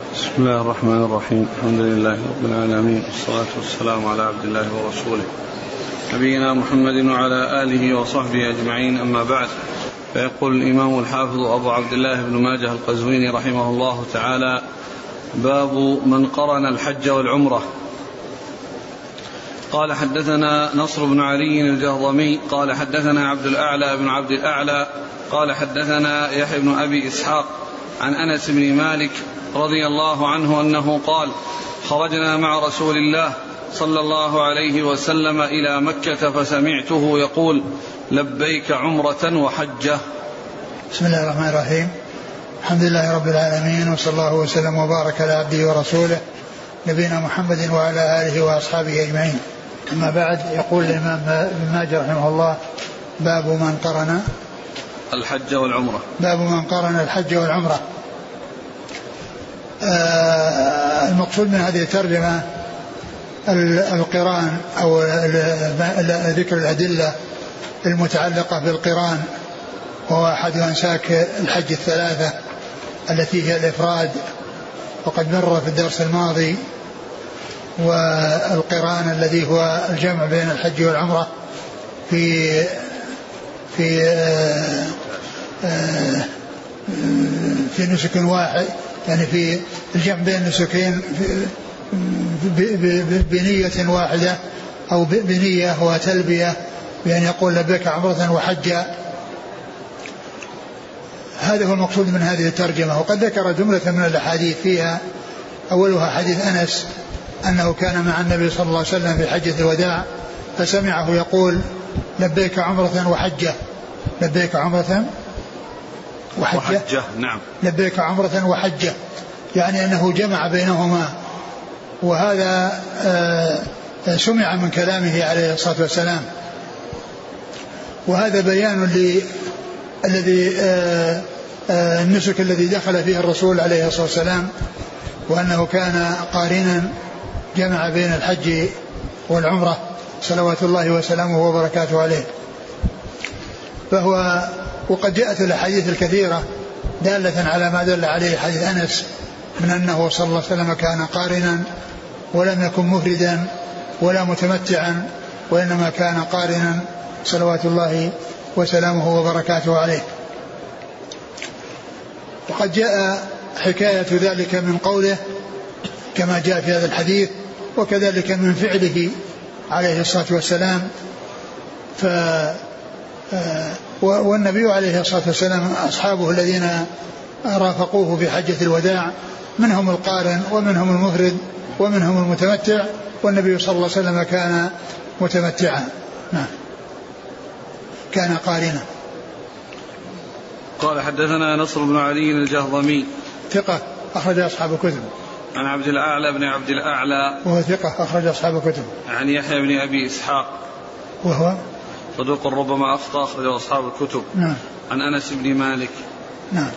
بسم الله الرحمن الرحيم الحمد لله رب العالمين والصلاة والسلام على عبد الله ورسوله نبينا محمد وعلى آله وصحبه أجمعين أما بعد فيقول الإمام الحافظ أبو عبد الله بن ماجه القزويني رحمه الله تعالى باب من قرن الحج والعمرة قال حدثنا نصر بن علي الجهضمي قال حدثنا عبد الأعلى بن عبد الأعلى قال حدثنا يحيى بن أبي إسحاق عن أنس بن مالك رضي الله عنه أنه قال خرجنا مع رسول الله صلى الله عليه وسلم إلى مكة فسمعته يقول لبيك عمرة وحجة. بسم الله الرحمن الرحيم. الحمد لله رب العالمين وصلى الله وسلم وبارك على عبده ورسوله نبينا محمد وعلى آله وأصحابه أجمعين. أما بعد يقول الإمام ابن ماجه رحمه الله باب من قرن. الحج والعمرة. باب من قرن الحج والعمرة. آه، المقصود من هذه الترجمة القرآن أو ذكر الأدلة المتعلقة بالقرآن وهو أحد أنساك الحج الثلاثة التي هي الإفراد وقد مر في الدرس الماضي والقرآن الذي هو الجمع بين الحج والعمرة في في آه، آه، في نسك واحد يعني في الجمع بين النسكين بنية واحدة أو بنية وتلبية بأن يقول لبيك عمرة وحجا هذا هو المقصود من هذه الترجمة. وقد ذكر جملة من الأحاديث فيها. أولها حديث أنس أنه كان مع النبي صلى الله عليه وسلم في حجة الوداع فسمعه يقول لبيك عمرة وحجة. لبيك عمرة وحجة, وحجة نعم. لبيك عمرة وحجة. يعني أنه جمع بينهما. وهذا آه، آه، سمع من كلامه عليه الصلاة والسلام. وهذا بيان ل الذي آه، النسك الذي دخل فيه الرسول عليه الصلاة والسلام. وأنه كان قارنا جمع بين الحج والعمرة. صلوات الله وسلامه وبركاته عليه فهو وقد جاءت الاحاديث الكثيره دالة على ما دل عليه حديث أنس من أنه صلى الله عليه وسلم كان قارنا ولم يكن مفردا ولا متمتعا وإنما كان قارنا صلوات الله وسلامه وبركاته عليه. وقد جاء حكاية ذلك من قوله كما جاء في هذا الحديث وكذلك من فعله عليه الصلاة والسلام ف والنبي عليه الصلاة والسلام أصحابه الذين رافقوه في حجة الوداع منهم القارن ومنهم المفرد ومنهم المتمتع والنبي صلى الله عليه وسلم كان متمتعا. نعم. كان قارنا. قال حدثنا نصر بن علي الجهضمي. ثقة أخرج أصحاب الكتب. عن عبد الأعلى بن عبد الأعلى. وهو ثقة أخرج أصحاب الكتب. عن يحيى بن أبي إسحاق. وهو صدوق ربما أخطأ أخرجه أصحاب الكتب. نعم. عن أنس بن مالك. نعم.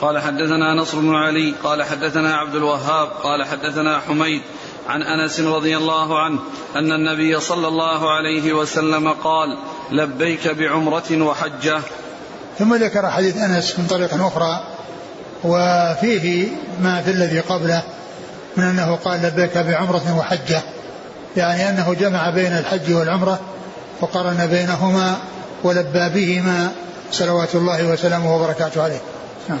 قال حدثنا نصر بن علي قال حدثنا عبد الوهاب قال حدثنا حميد عن أنس رضي الله عنه أن النبي صلى الله عليه وسلم قال لبيك بعمرة وحجة. ثم ذكر حديث أنس من طريق أخرى وفيه ما في الذي قبله من أنه قال لبيك بعمرة وحجة يعني أنه جمع بين الحج والعمرة وقرن بينهما ولبى بهما صلوات الله وسلامه وبركاته عليه. نعم.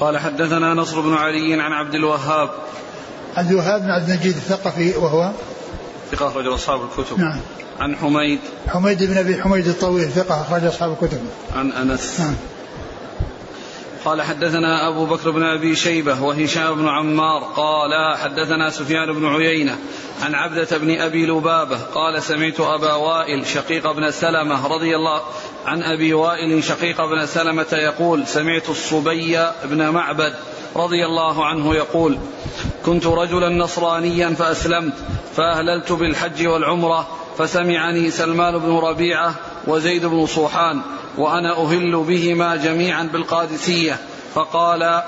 قال حدثنا نصر بن علي عن عبد الوهاب. عبد الوهاب بن عبد المجيد الثقفي وهو؟ ثقة أخرج أصحاب الكتب. نعم. عن حميد. حميد بن أبي حميد الطويل ثقة أخرج أصحاب الكتب. عن أنس. نعم. قال حدثنا أبو بكر بن أبي شيبة وهشام بن عمار قال حدثنا سفيان بن عيينة عن عبدة بن أبي لبابة قال سمعت أبا وائل شقيق بن سلمة رضي الله عن أبي وائل شقيق بن سلمة يقول سمعت الصبي بن معبد رضي الله عنه يقول كنت رجلا نصرانيا فأسلمت فأهللت بالحج والعمرة فسمعني سلمان بن ربيعة وزيد بن صوحان وأنا أهل بهما جميعا بالقادسية فقال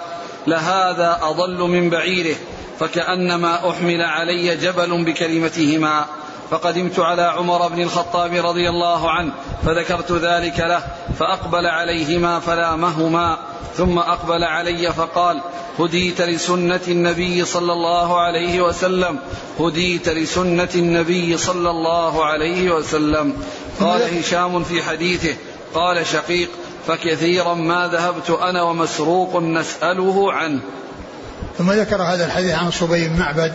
لهذا أضل من بعيره فكأنما أحمل علي جبل بكلمتهما. فقدمت على عمر بن الخطاب رضي الله عنه فذكرت ذلك له فأقبل عليهما فلامهما ثم أقبل علي فقال هديت لسنة النبي صلى الله عليه وسلم هديت لسنة النبي صلى الله عليه وسلم. قال هشام في حديثه قال شقيق فكثيرا ما ذهبت أنا ومسروق نسأله عنه. ثم ذكر هذا الحديث عن صبي بن معبد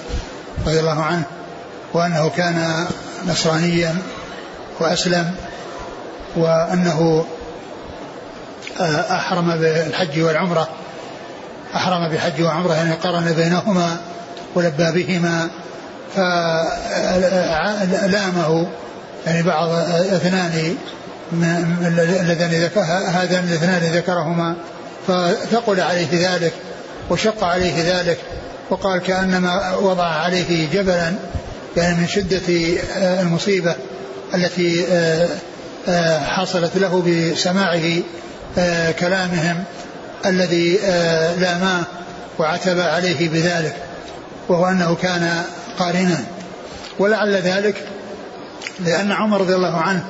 رضي الله عنه وأنه كان نصرانيا وأسلم وأنه آه، أحرم بالحج والعمرة أحرم بحج وعمرة يعني قرن بينهما ولبى بهما فلامه يعني بعض اثنان اللذان هذان الاثنان ذكرهما فثقل عليه ذلك وشق عليه ذلك وقال كأنما وضع عليه جبلا يعني من شدة آه، المصيبة التي آه، آه، حصلت له بسماعه كلامهم الذي لاماه وعتب عليه بذلك وهو أنه كان قارنا. ولعل ذلك لأن عمر رضي الله عنه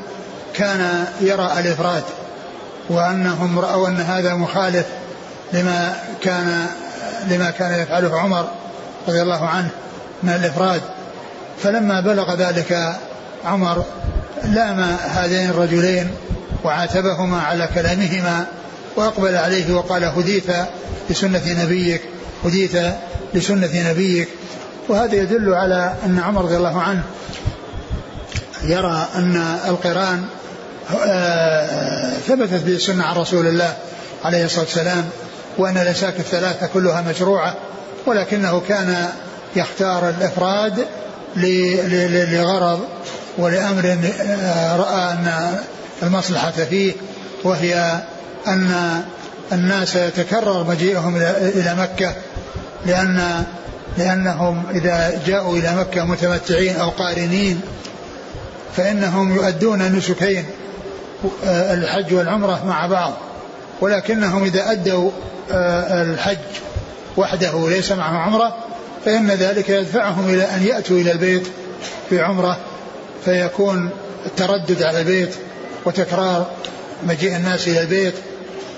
كان يرى الإفراد وأنهم رأوا أن هذا مخالف لما كان لما كان يفعله عمر رضي الله عنه من الإفراد. فلما بلغ ذلك عمر لام هذين الرجلين وعاتبهما على كلامهما وأقبل عليه وقال هديت لسنة نبيك هديت لسنة نبيك. وهذا يدل على أن عمر رضي الله عنه يرى أن القرآن آه، ثبتت به السنة عن رسول الله عليه الصلاة والسلام وأن الأشاك الثلاثة كلها مشروعة ولكنه كان يختار الإفراد لغرض ولأمر آه، رأى أن المصلحة فيه وهي أن الناس يتكرر مجيئهم إلى مكة لأن لأنهم إذا جاءوا إلى مكة متمتعين أو قارنين فإنهم يؤدون نسكين آه، الحج والعمرة مع بعض ولكنهم إذا أدوا آه، الحج وحده ليس معه عمرة فإن ذلك يدفعهم إلى أن يأتوا إلى البيت في عمرة فيكون التردد على البيت وتكرار مجيء الناس إلى البيت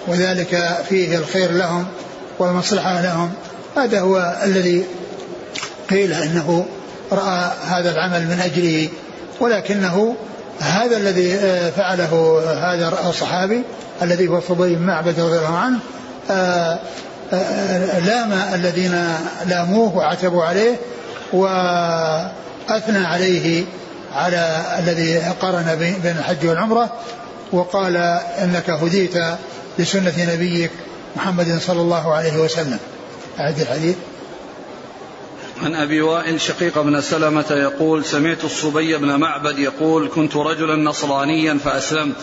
وذلك فيه الخير لهم والمصلحة لهم. هذا هو الذي قيل إنه رأى هذا العمل من أجله ولكنه هذا الذي آه، فعله هذا الصحابي الذي هو صبي بن معبد رضي الله عنه آه، لام الذين لاموه وعتبوا عليه وأثنى عليه على الذي قرن بين الحج والعمرة وقال إنك هديت لسنة نبيك محمد صلى الله عليه وسلم. أعد الحديث. عن أبي وائل شقيق بن سلمة يقول سمعت الصبي بن معبد يقول كنت رجلا نصرانيا فأسلمت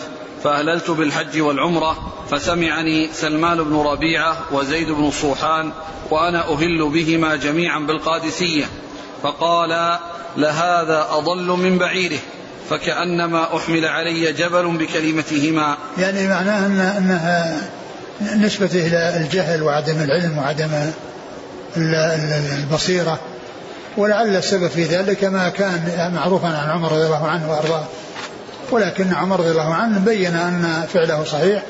فأهللت بالحج والعمرة فسمعني سلمان بن ربيعة وزيد بن صوحان وأنا أهل بهما جميعا بالقادسية فقال لهذا أضل من بعيره فكأنما أحمل علي جبل بكلمتهما. يعني معناه أن أنها نسبته إلى الجهل وعدم العلم وعدم البصيرة ولعل السبب في ذلك ما كان معروفا عن عمر رضي الله عنه وأرضاه. ولكن عمر رضي الله عنه بين أن فعله صحيح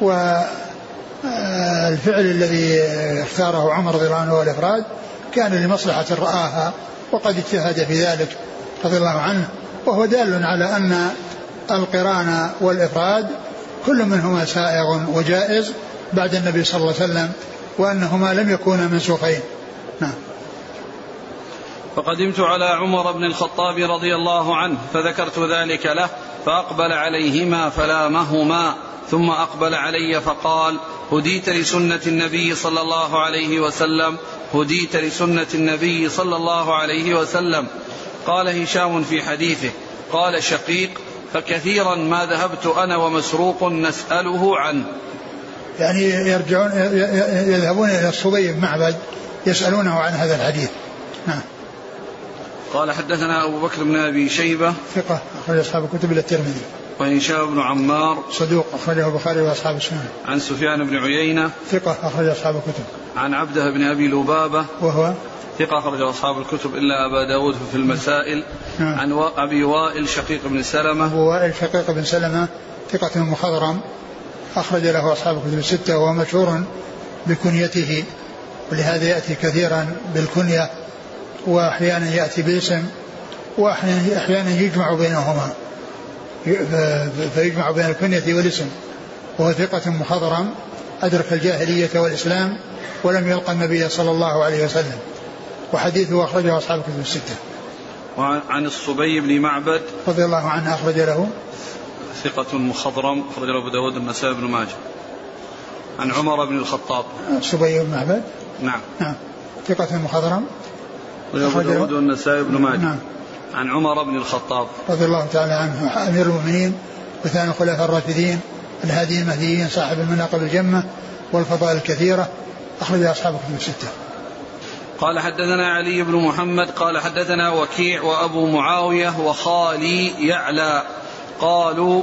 والفعل الذي اختاره عمر رضي الله عنه هو الإفراد كان لمصلحة رآها وقد اجتهد في ذلك رضي الله عنه. وهو دال على أن القران والإفراد كل منهما سائغ وجائز. بعد النبي صلى الله عليه وسلم وأنهما لم يكونا منسوخين. نعم. فقدمت على عمر بن الخطاب رضي الله عنه فذكرت ذلك له فأقبل عليهما فلامهما ثم أقبل علي فقال هديت لسنة النبي صلى الله عليه وسلم هديت لسنة النبي صلى الله عليه وسلم. قال هشام في حديثه قال شقيق فكثيرا ما ذهبت أنا ومسروق نسأله عنه. يعني يرجعون يذهبون إلى الصبي بن معبد يسألونه عن هذا الحديث. نعم. قال حدثنا أبو بكر بن أبي شيبة. ثقة أخرج أصحاب الكتب إلى الترمذي. وهشام بن عمار. صدوق أخرجه البخاري وأصحاب السنن. عن سفيان بن عيينة. ثقة أخرج أصحاب الكتب. عن عبده بن أبي لبابة. وهو؟ ثقة أخرج أصحاب الكتب إلا أبا داود في المسائل. نعم. عن أبي وائل شقيق بن سلمة. أبو وائل شقيق بن سلمة. ثقة مخضرم. أخرج له أصحاب الكتب الستة وهو مشهور بكنيته ولهذا يأتي كثيرا بالكنية وأحيانا يأتي باسم وأحيانا أحيانا يجمع بينهما فيجمع بين الكنية والاسم. وهو ثقة مخضرم أدرك الجاهلية والإسلام ولم يلقى النبي صلى الله عليه وسلم. وحديثه أخرجه أصحاب الكتب الستة. وعن عن الصبي بن معبد. رضي الله عنه أخرج له. ثقة مخضرم أخرج له أبو داود النسائي بن ماجه. عن عمر بن الخطاب. صبي بن معبد نعم. نعم. ثقة مخضرم؟ أبو داود والنسائي بن ماجه. نعم. عن عمر بن الخطاب. رضي الله تعالى عنه أمير المؤمنين وثاني الخلفاء الراشدين الهادي المهديين صاحب المناقب الجمة والفضائل الكثيرة. أخرج أصحاب الكتب الستة. قال حدثنا علي بن محمد قال حدثنا وكيع وأبو معاوية وخالي يعلى. قالوا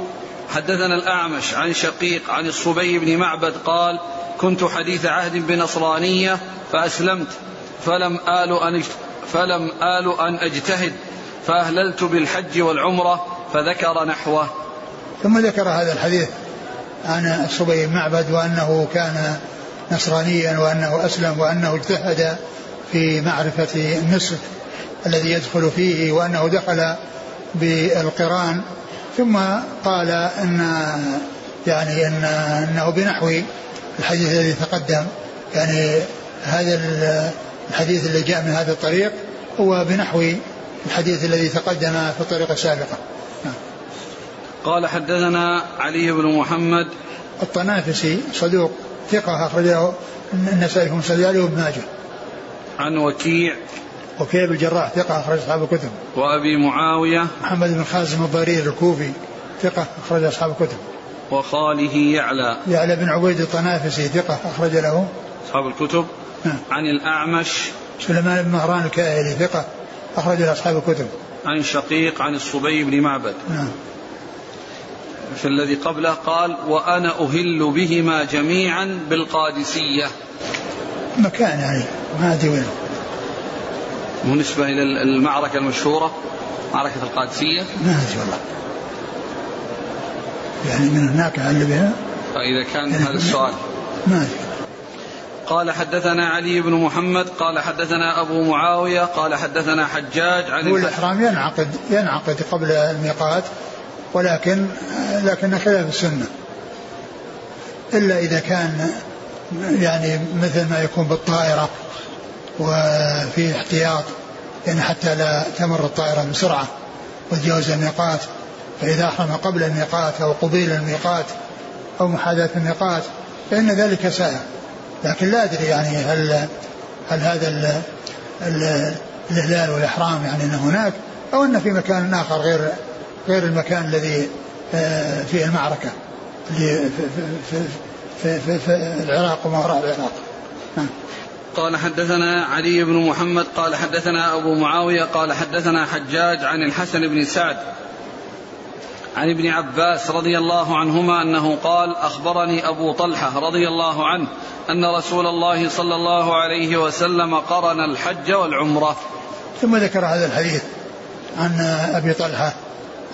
حدثنا الأعمش عن شقيق عن الصبي بن معبد قال كنت حديث عهد بنصرانية فأسلمت فلم آل أن فلم آل أن أجتهد فأهللت بالحج والعمرة فذكر نحوه. ثم ذكر هذا الحديث عن الصبي بن معبد وأنه كان نصرانيا وأنه أسلم وأنه اجتهد في معرفة النسك الذي يدخل فيه وأنه دخل بالقرآن ثم قال إن يعني إن إنه بنحو الحديث الذي تقدم يعني هذا الحديث الذي جاء من هذا الطريق هو بنحو الحديث الذي تقدم في الطريق السابقه. قال حدثنا علي بن محمد الطنافسي صدوق ثقة أخرجه النسائي في مسجد وابن ماجه. عن وكيع وكيع بن الجراح ثقة أخرج أصحاب الكتب. وأبي معاوية محمد بن خازم الضرير الكوفي ثقة أخرج أصحاب الكتب. وخاله يعلى يعلى بن عبيد الطنافسي ثقة أخرج له أصحاب الكتب نعم. عن الأعمش سليمان بن مهران الكاهلي ثقة أخرج له أصحاب الكتب. عن شقيق عن الصبي بن معبد نعم. في الذي قبله قال وأنا أهل بهما جميعا بالقادسية مكان يعني ما أدري وين. بالنسبة إلى المعركة المشهورة معركة القادسية ما أدري والله. يعني من هناك هل بها فإذا كان هذا السؤال ما أدري. قال حدثنا علي بن محمد قال حدثنا أبو معاوية قال حدثنا حجاج عن الإحرام ينعقد ينعقد قبل الميقات ولكن لكن خلاف السنة إلا إذا كان يعني مثل ما يكون بالطائرة وفي احتياط يعني حتى لا تمر الطائرة بسرعة وتجاوز الميقات. فإذا أحرم قبل الميقات أو قبيل الميقات أو محاذاة الميقات فإن ذلك سائر لكن لا أدري يعني هل هل هذا ال ال الإهلال والإحرام يعني أنه هناك أو أنه في مكان آخر غير غير المكان الذي آه، فيه المعركة اللي في, في, في, في, في العراق وما وراء العراق. نعم. قال حدثنا علي بن محمد قال حدثنا أبو معاوية قال حدثنا حجاج عن الحسن بن سعد عن ابن عباس رضي الله عنهما أنه قال أخبرني أبو طلحة رضي الله عنه أن رسول الله صلى الله عليه وسلم قرن الحج والعمرة. ثم ذكر هذا الحديث عن أبي طلحة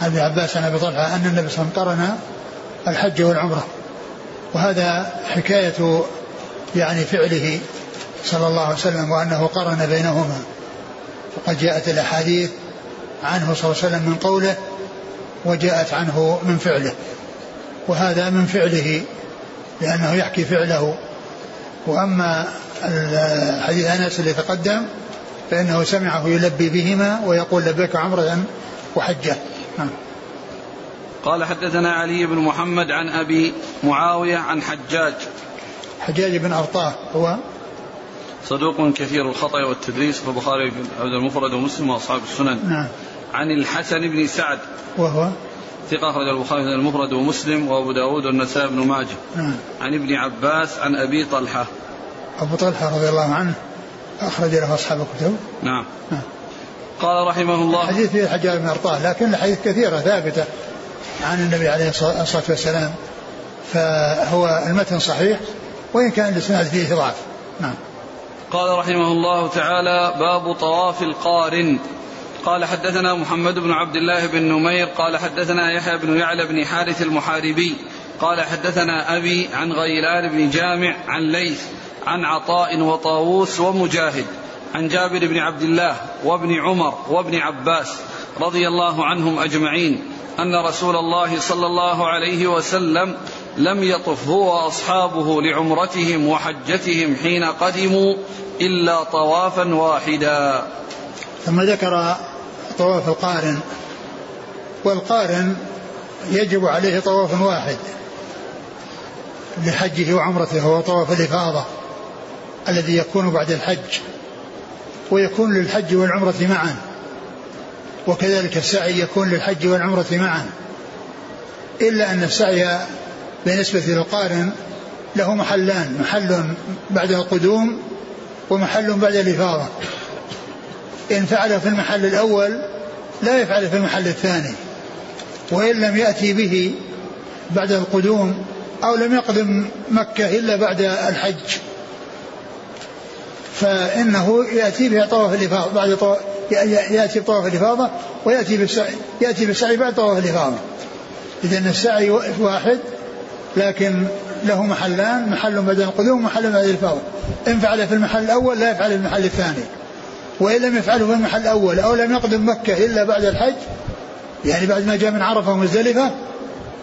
عن ابن عباس عن أبي طلحة أن النبي صلى الله عليه وسلم قرن الحج والعمرة. وهذا حكاية يعني فعله صلى الله عليه وسلم وأنه قرن بينهما. وقد جاءت الأحاديث عنه صلى الله عليه وسلم من قوله وجاءت عنه من فعله. وهذا من فعله لأنه يحكي فعله. وأما حديث أنس اللي تقدم فإنه سمعه يلبي بهما ويقول لبيك عمره وحجه نعم. قال حدثنا علي بن محمد عن أبي معاوية عن حجاج. حجاج بن أرطاه هو صدوق كثير الخطأ والتدريس في البخاري عبد المفرد ومسلم وأصحاب السنن. نعم. عن الحسن بن سعد. وهو؟ ثقة أخرج البخاري المفرد ومسلم وأبو داود والنسائي بن ماجه. نعم. عن ابن عباس عن أبي طلحة. أبو طلحة رضي الله عنه أخرج له أصحاب الكتب. نعم. نعم. قال رحمه الله حديث فيه الحجاج بن أرطاه لكن الحديث كثيرة ثابتة عن النبي عليه الصلاة والسلام. فهو المتن صحيح وإن كان الإسناد فيه ضعف نعم. قال رحمه الله تعالى باب طواف القارن. قال حدثنا محمد بن عبد الله بن نمير قال حدثنا يحيى بن يعلى بن حارث المحاربي قال حدثنا أبي عن غيلان بن جامع عن ليث عن عطاء وطاووس ومجاهد عن جابر بن عبد الله وابن عمر وابن عباس رضي الله عنهم أجمعين أن رسول الله صلى الله عليه وسلم لم يطف هو وأصحابه لعمرتهم وحجتهم حين قدموا إلا طوافا واحدا. ثم ذكر طواف القارن. والقارن يجب عليه طواف واحد لحجه وعمرته هو طواف الإفاضة الذي يكون بعد الحج ويكون للحج والعمرة معا. وكذلك السعي يكون للحج والعمرة معا. إلا أن السعي بالنسبة للقارن له محلان محل بعد القدوم ومحل بعد الإفاضة. إن فعل في المحل الأول لا يفعل في المحل الثاني. وإن لم يأتي به بعد القدوم أو لم يقدم مكة إلا بعد الحج. فإنه يأتي بها طواف الإفاضة بعد طواف يأتي بطواف الإفاضة ويأتي بالسعي يأتي بالسعي بعد طواف الإفاضة. إذا السعي واحد لكن له محلان محل بعد القدوم ومحل بعد الفاضل إن فعل في المحل الأول لا يفعل في المحل الثاني. وإن لم يفعله في المحل الأول أو لم يقدم مكة إلا بعد الحج يعني بعد ما جاء من عرفة ومزدلفة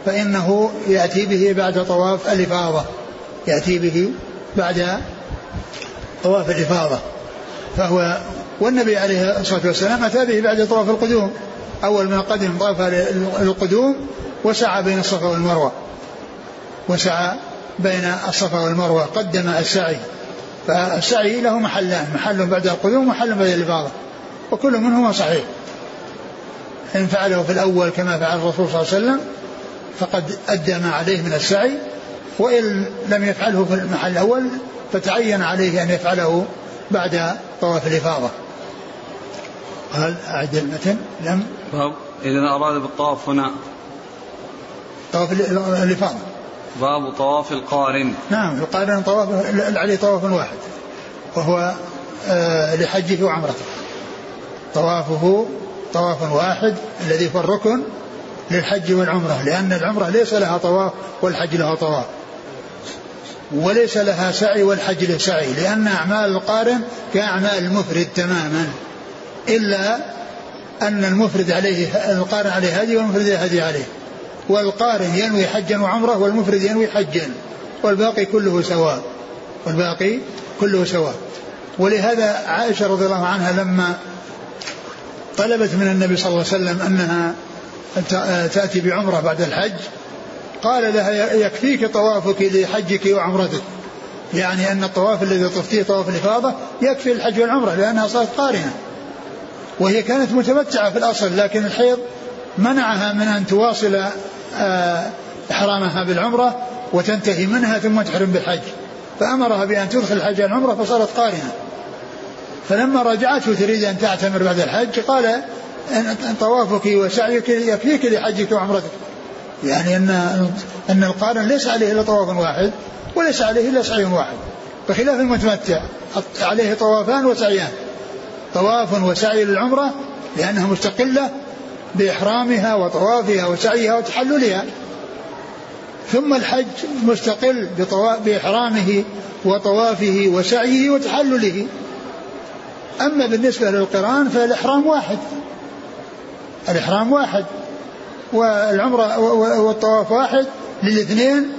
فإنه يأتي به بعد طواف الإفاضة. يأتي به بعد طواف الإفاضة. فهو والنبي عليه الصلاة والسلام أتى به بعد طواف القدوم. أول ما قدم طاف القدوم وسعى بين الصفا والمروة. وسعى بين الصفا والمروة قدم السعي. فالسعي له محلان محل بعد القدوم ومحل بعد الإفاضة. وكل منهما صحيح. إن فعله في الأول كما فعل الرسول صلى الله عليه وسلم فقد أدى ما عليه من السعي. وإن لم يفعله في المحل الأول فتعين عليه أن يفعله بعد طواف الإفاضة. قال أعد المتن؟ لم؟ إذا أراد بالطواف هنا. طواف الإفاضة. باب طواف القارن. نعم القارن طواف عليه طواف واحد وهو آه لحجه وعمرته. طوافه طواف واحد الذي هو الركن للحج والعمرة لأن العمرة ليس لها طواف والحج له طواف وليس لها سعي والحج له سعي لأن أعمال القارن كأعمال المفرد تماما إلا أن المفرد عليه القارن عليه هدي والمفرد هدي عليه. والقارن ينوي حجا وعمره والمفرد ينوي حجا والباقي كله سواء والباقي كله سواء. ولهذا عائشة رضي الله عنها لما طلبت من النبي صلى الله عليه وسلم أنها تأتي بعمرة بعد الحج قال لها يكفيك طوافك لحجك وعمرتك. يعني أن الطواف الذي طفتيه طواف الإفاضة يكفي الحج والعمرة لأنها صارت قارنة. وهي كانت متمتعة في الأصل لكن الحيض منعها من أن تواصل إحرامها بالعمرة وتنتهي منها ثم تحرم بالحج. فأمرها بأن تدخل الحج العمرة فصارت قارنة. فلما رجعته تريد أن تعتمر بعد الحج قال أن طوافك وسعيك يكفيك لحجك وعمرتك. يعني أن أن القارن ليس عليه إلا طواف واحد وليس عليه إلا سعي واحد. بخلاف المتمتع عليه طوافان وسعيان. طواف وسعي للعمرة لأنها مستقلة بإحرامها وطوافها وسعيها وتحللها. ثم الحج مستقل بإحرامه وطوافه وسعيه وتحلله. أما بالنسبة للقرآن فالإحرام واحد. الإحرام واحد. والعمرة والطواف واحد للاثنين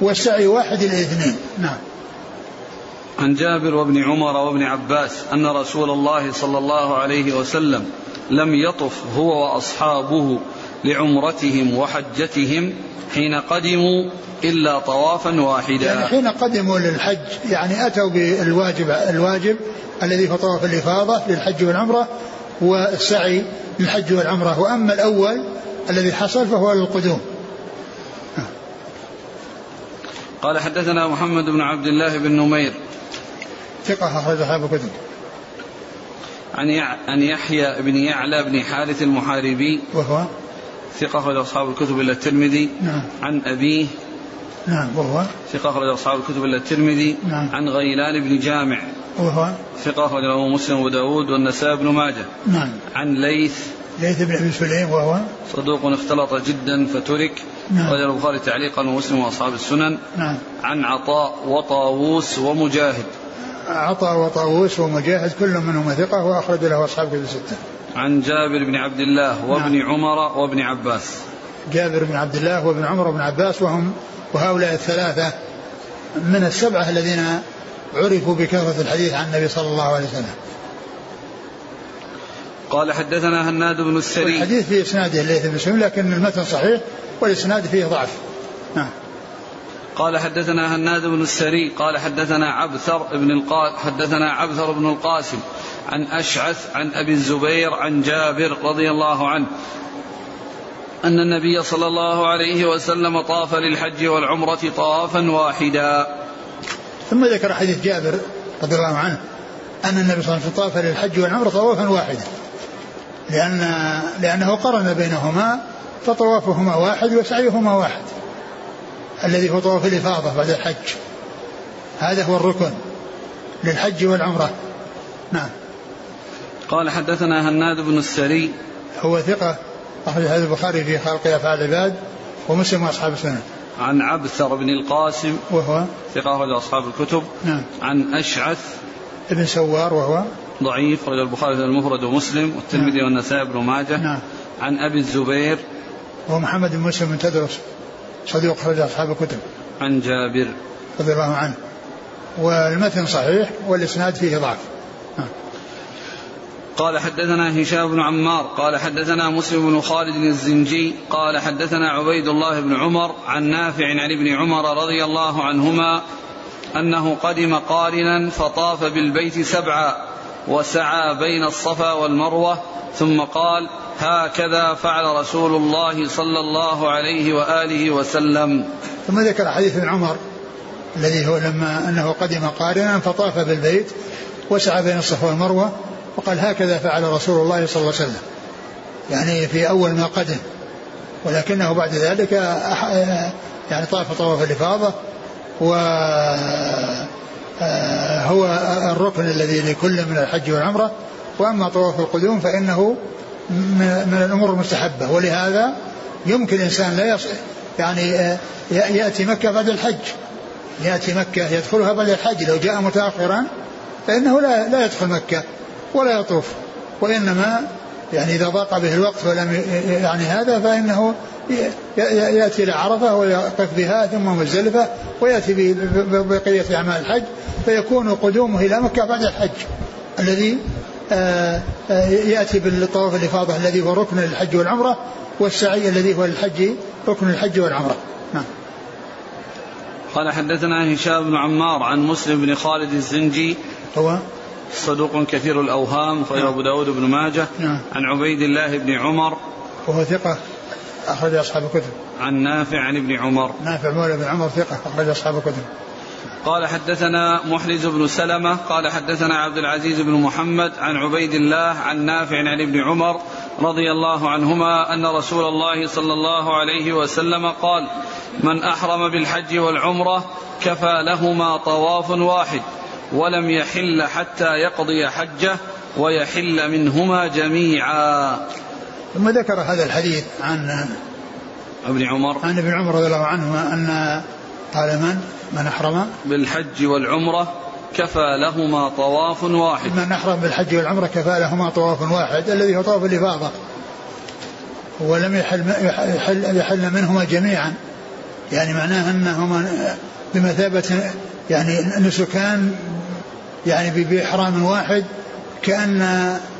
والسعي واحد للاثنين. نعم. عن جابر وابن عمر وابن عباس أن رسول الله صلى الله عليه وسلم لم يطف هو وأصحابه لعمرتهم وحجتهم حين قدموا إلا طوافا واحدا. يعني حين قدموا للحج يعني أتوا بالواجب الواجب الذي هو طواف الإفاضة للحج والعمرة والسعي للحج والعمرة وأما الأول الذي حصل فهو للقدوم. قال حدثنا محمد بن عبد الله بن نمير ثقة أخرج أصحاب الكتب. عن عن يحيى بن يعلى بن حارث المحاربي. وهو؟ ثقة أخرج أصحاب الكتب إلا الترمذي. نعم. عن أبيه. نعم وهو؟ ثقة أخرج أصحاب الكتب إلا الترمذي. نعم. عن غيلان بن جامع. وهو؟ ثقة أخرج له مسلم وأبو داود والنسائي بن ماجه. نعم. عن ليث. ليث بن أبي سليم وهو؟ صدوق اختلط جدا فترك. نعم. أخرج البخاري تعليقا ومسلم وأصحاب السنن. نعم. عن عطاء وطاووس ومجاهد. عطاء وطاووس ومجاهد كل منهما ثقة وأخرج له أصحاب كتب الستة. عن جابر بن عبد الله وابن نعم. عمر وابن عباس جابر بن عبد الله وابن عمر وابن عباس وهم وهؤلاء الثلاثة من السبعة الذين عرفوا بكثرة الحديث عن النبي صلى الله عليه وسلم. قال حدثنا هناد بن السري الحديث في إسناده الليث بن سليم لكن المتن صحيح والإسناد فيه ضعف. نعم. قال حدثنا هناد بن السري قال حدثنا عبثر بن. حدثنا عبثر بن القاسم عن أشعث عن أبي الزبير عن جابر رضي الله عنه أن النبي صلى الله عليه وسلم طاف للحج والعمرة طوافا واحدا ثم ذكر حديث جابر رضي الله عنه أن النبي صلى الله عليه وسلم طاف للحج والعمرة طوافا واحدا لأن لأنه قرن بينهما فطوافهما واحد وسعيهما واحد الذي هو طواف الإفاضة بعد الحج هذا هو الركن للحج والعمرة. نعم. قال حدثنا هناد بن السري. هو ثقة أخرج هذا البخاري في خلق أفعال العباد ومسلم وأصحاب السنة. عن عبثر بن القاسم. وهو؟ ثقة أخرج أصحاب الكتب. نعم. عن أشعث. ابن سوار وهو؟ ضعيف أخرج البخاري المفرد ومسلم والترمذي نعم. والنسائي بن ماجه. نعم. عن أبي الزبير. وهو محمد بن مسلم بن تدرس. صديق أخرج أصحاب الكتب. عن جابر. رضي الله عنه. والمتن صحيح والإسناد فيه ضعف. نعم. قال حدثنا هشام بن عمار قال حدثنا مسلم بن خالد الزنجي قال حدثنا عبيد الله بن عمر عن نافع عن ابن عمر رضي الله عنهما أنه قدم قارنا فطاف بالبيت سبعا. وسعى بين الصفا والمروة ثم قال هكذا فعل رسول الله صلى الله عليه وآله وسلم. ثم ذكر حديث ابن عمر الذي هو لما أنه قدم قارنا فطاف بالبيت وسعى بين الصفا والمروة وقال هكذا فعل رسول الله صلى الله عليه وسلم. يعني في أول ما قدم. ولكنه بعد ذلك يعني طاف طواف الإفاضة و هو الركن الذي لكل من الحج والعمرة وأما طواف القدوم فإنه من الأمور المستحبة ولهذا يمكن الإنسان لا يص... يعني آه، يأتي مكة بعد الحج. يأتي مكة يدخلها بعد الحج لو جاء متاخرا فإنه لا لا يدخل مكة ولا يطوف وإنما يعني إذا ضاق به الوقت ولم يعني هذا فإنه ي- ي- يأتي إلى عرفه ويقف بها ثم مزدلفه ويأتي ب- ب- بقية أعمال الحج فيكون قدومه إلى مكة بعد الحج الذي آه، آه، يأتي بالطواف الإفاضة الذي هو ركن للحج والعمرة والسعي الذي هو للحج ركن الحج والعمرة. نعم. قال حدثنا هشام بن عمار عن مسلم بن خالد الزنجي. هو؟ صدوق كثير الأوهام خرج أبو داود بن ماجه. نعم. عن عبيد الله بن عمر. وهو ثقة. أخرج أصحاب الكتب. عن نافع عن ابن عمر. نافع مولى بن عمر ثقة أخرج أصحاب الكتب. قال حدثنا محرز بن سلمة قال حدثنا عبد العزيز بن محمد عن عبيد الله عن نافع عن ابن عمر رضي الله عنهما أن رسول الله صلى الله عليه وسلم قال من أحرم بالحج والعمرة كفى لهما طواف واحد ولم يحل حتى يقضي حجه ويحل منهما جميعا. ثم ذكر هذا الحديث عن ابن عمر. عن ابن عمر رضي الله عنهما أن قال من؟ من أحرم. بالحج والعمرة كفى لهما طواف واحد. من أحرم بالحج والعمرة كفى لهما طواف واحد الذي هو طواف الإفاضة. ولم يحل يحل, يحل منهما جميعا. يعني معناه أنهما بمثابة يعني نسكان يعني بإحرام واحد كأن ك- ك- ك-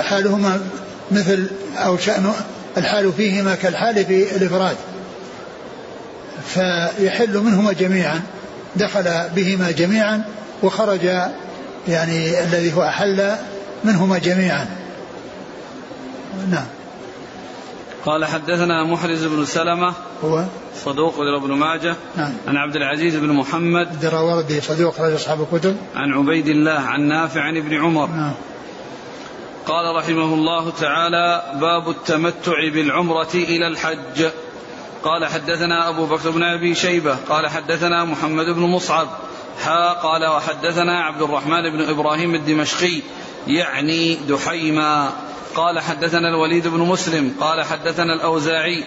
حالهما مثل أو شأن الحال فيهما كالحال في الإفراد. فيحل منهما جميعا. دخل بهما جميعا وخرج يعني الذي هو أحل منهما جميعا. نعم. قال حدثنا محرز بن سلمة. هو؟ صدوق إلى ابن ماجه. نعم. عن عبد العزيز بن محمد. الدراوردي صدوق رجل أصحاب الكتب. عن عبيد الله عن نافع عن ابن عمر. نعم. قال رحمه الله تعالى باب التمتع بالعمرة إلى الحج. قال حدثنا أبو بكر بن أبي شيبة. قال حدثنا محمد بن مصعب. حا قال وحدثنا عبد الرحمن بن إبراهيم الدمشقي. يعني دحيما. قال حدثنا الوليد بن مسلم قال حدثنا الأوزاعي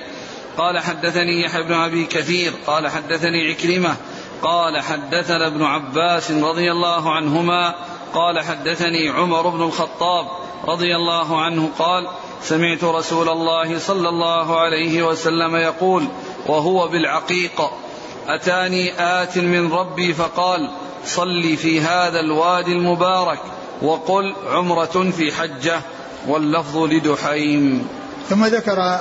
قال حدثني يحيى بن أبي كثير قال حدثني عكرمة قال حدثنا ابن عباس رضي الله عنهما قال حدثني عمر بن الخطاب رضي الله عنه قال سمعت رسول الله صلى الله عليه وسلم يقول وهو بالعقيق أتاني آت من ربي فقال صل في هذا الوادي المبارك. وقل عمرة في حجة واللفظ لدحيم. ثم ذكر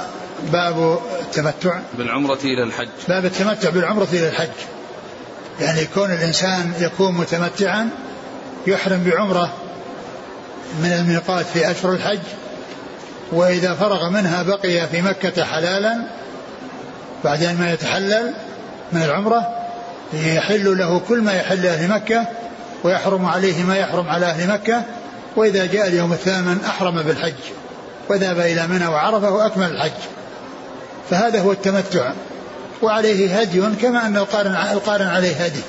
باب التمتع. بالعمرة إلى الحج. باب التمتع بالعمرة إلى الحج. يعني كون الإنسان يكون متمتعا يحرم بعمرة من الميقات في أشهر الحج وإذا فرغ منها بقي في مكة حلالا بعد أن ما يتحلل من العمرة يحل له كل ما يحل أهل مكة ويحرم عليه ما يحرم على أهل مكة وإذا جاء اليوم الثامن أحرم بالحج وذهب إلى منى وعرفة وأكمل الحج. فهذا هو التمتع وعليه هدي كما أن القارن, القارن عليه هدي.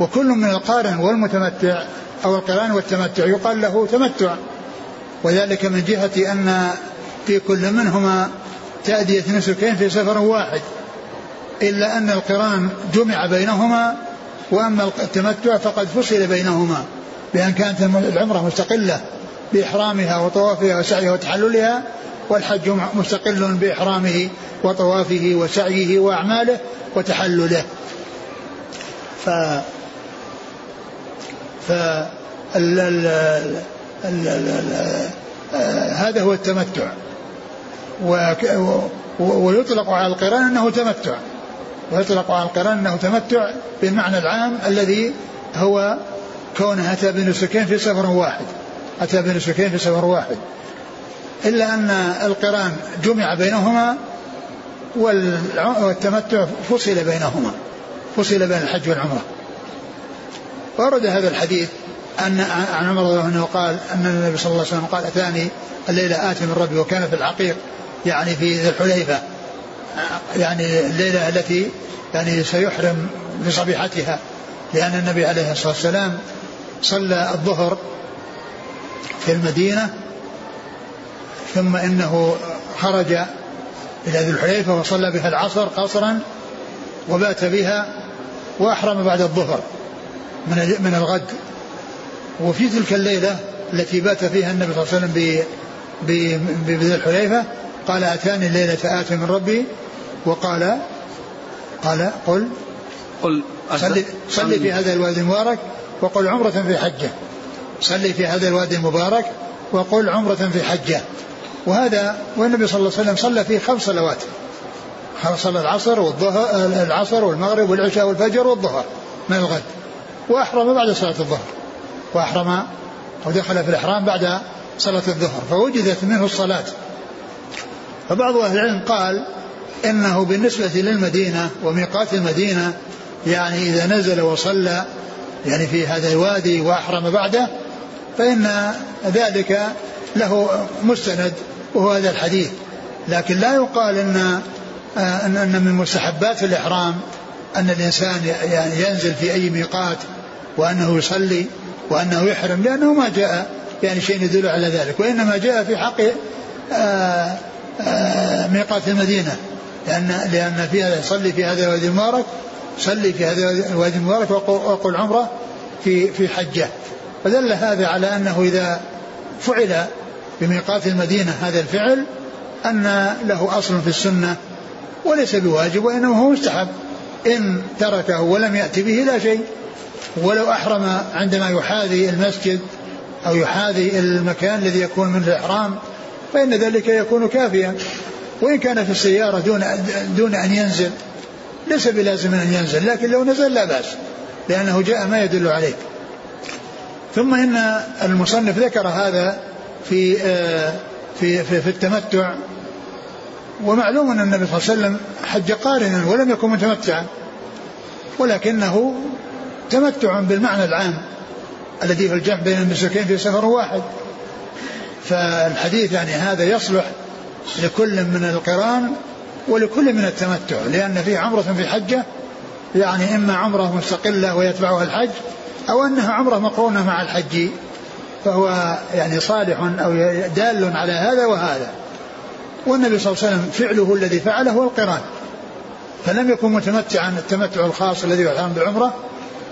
وكل من القارن والمتمتع أو القران والتمتع يقال له تمتع. وذلك من جهة أن في كل منهما تأدية نسكين في سفر واحد إلا أن القران جمع بينهما وأما التمتع فقد فصل بينهما بأن كانت العمرة مستقلة بإحرامها وطوافها وسعيها وتحللها والحج مستقل بإحرامه وطوافه وسعيه وأعماله وتحلله. ف ف ال ال ال ال هذا هو التمتع. ويطلق على القرآن أنه تمتع. ويطلق على القرآن أنه تمتع بالمعنى العام الذي هو كونه أتى بنسكين في سفر واحد. أتى بنسكين في سفر واحد. إلا أن القرآن جمع بينهما والتمتع فصل بينهما. فصل بين الحج والعمرة. ورد هذا الحديث أن عن عمر رضي الله عنه قال أن النبي صلى الله عليه وسلم قال أتاني الليلة آتي من ربي وكان في العقيق. يعني في ذي الحليفة. يعني الليلة التي يعني سيحرم بصبيحتها لأن النبي عليه الصلاة والسلام صلى الظهر في المدينة ثم إنه خرج إلى ذي الحليفة وصلى بها العصر قصرا وبات بها وأحرم بعد الظهر من من الغد. وفي تلك الليلة التي بات فيها النبي صلى الله عليه وسلم بذي الحليفة قال أتاني الليلة آت من ربي وقال قال قل قل صلي, صلي في هذا الوادي المبارك وقل عمرة في حجة. صلي في هذا الوادي المبارك وقل عمرة في حجة. وهذا والنبي صلى الله عليه وسلم صلى فيه خمس صلوات. صلى العصر والظهر العصر والمغرب والعشاء والفجر والظهر من الغد. وأحرم بعد صلاة الظهر. وأحرم ودخل في الإحرام بعد صلاة الظهر. فوجدت منه الصلاة. فبعض أهل العلم قال إنه بالنسبة للمدينة وميقات المدينة يعني إذا نزل وصلى يعني في هذا الوادي وأحرم بعده فإن ذلك له مستند وهو هذا الحديث. لكن لا يقال إن إن, أن من مستحبات الإحرام أن الإنسان يعني ينزل في أي ميقات وأنه يصلي وأنه يحرم لأنه ما جاء يعني شيء يدل على ذلك وإنما جاء في حق آه، آه، ميقات المدينة. لأن لأن فيها يصلي في هذا الوادي المبارك صلي في هذا الوادي المبارك وقل عمره في في حجة. فدل هذا على أنه إذا فعل بميقات المدينة هذا الفعل أن له أصل في السنة وليس بواجب وإنما هو مستحب. إن تركه ولم يأتي به لا شيء. ولو أحرم عندما يحاذي المسجد أو يحاذي المكان الذي يكون منه الإحرام فإن ذلك يكون كافيا. وإن كان في السيارة دون دون أن ينزل ليس بلازم أن ينزل لكن لو نزل لا بأس لأنه جاء ما يدل عليه ثم إن المصنف ذكر هذا في آه، في في, في التمتع. ومعلوم أن النبي صلى الله عليه وسلم حج قارنا ولم يكن متمتعا ولكنه تمتع بالمعنى العام الذي في الجمع بين النسكين في سفر واحد. فالحديث يعني هذا يصلح لكل من القران ولكل من التمتع لأن فيه عمرة في حجة يعني إما عمرة مستقلة ويتبعها الحج أو أنها عمرة مقرونة مع الحج فهو يعني صالح أو دال على هذا وهذا. والنبي صلى الله عليه وسلم فعله الذي فعله هو القران. فلم يكن متمتعا التمتع الخاص الذي يحرم بعمرة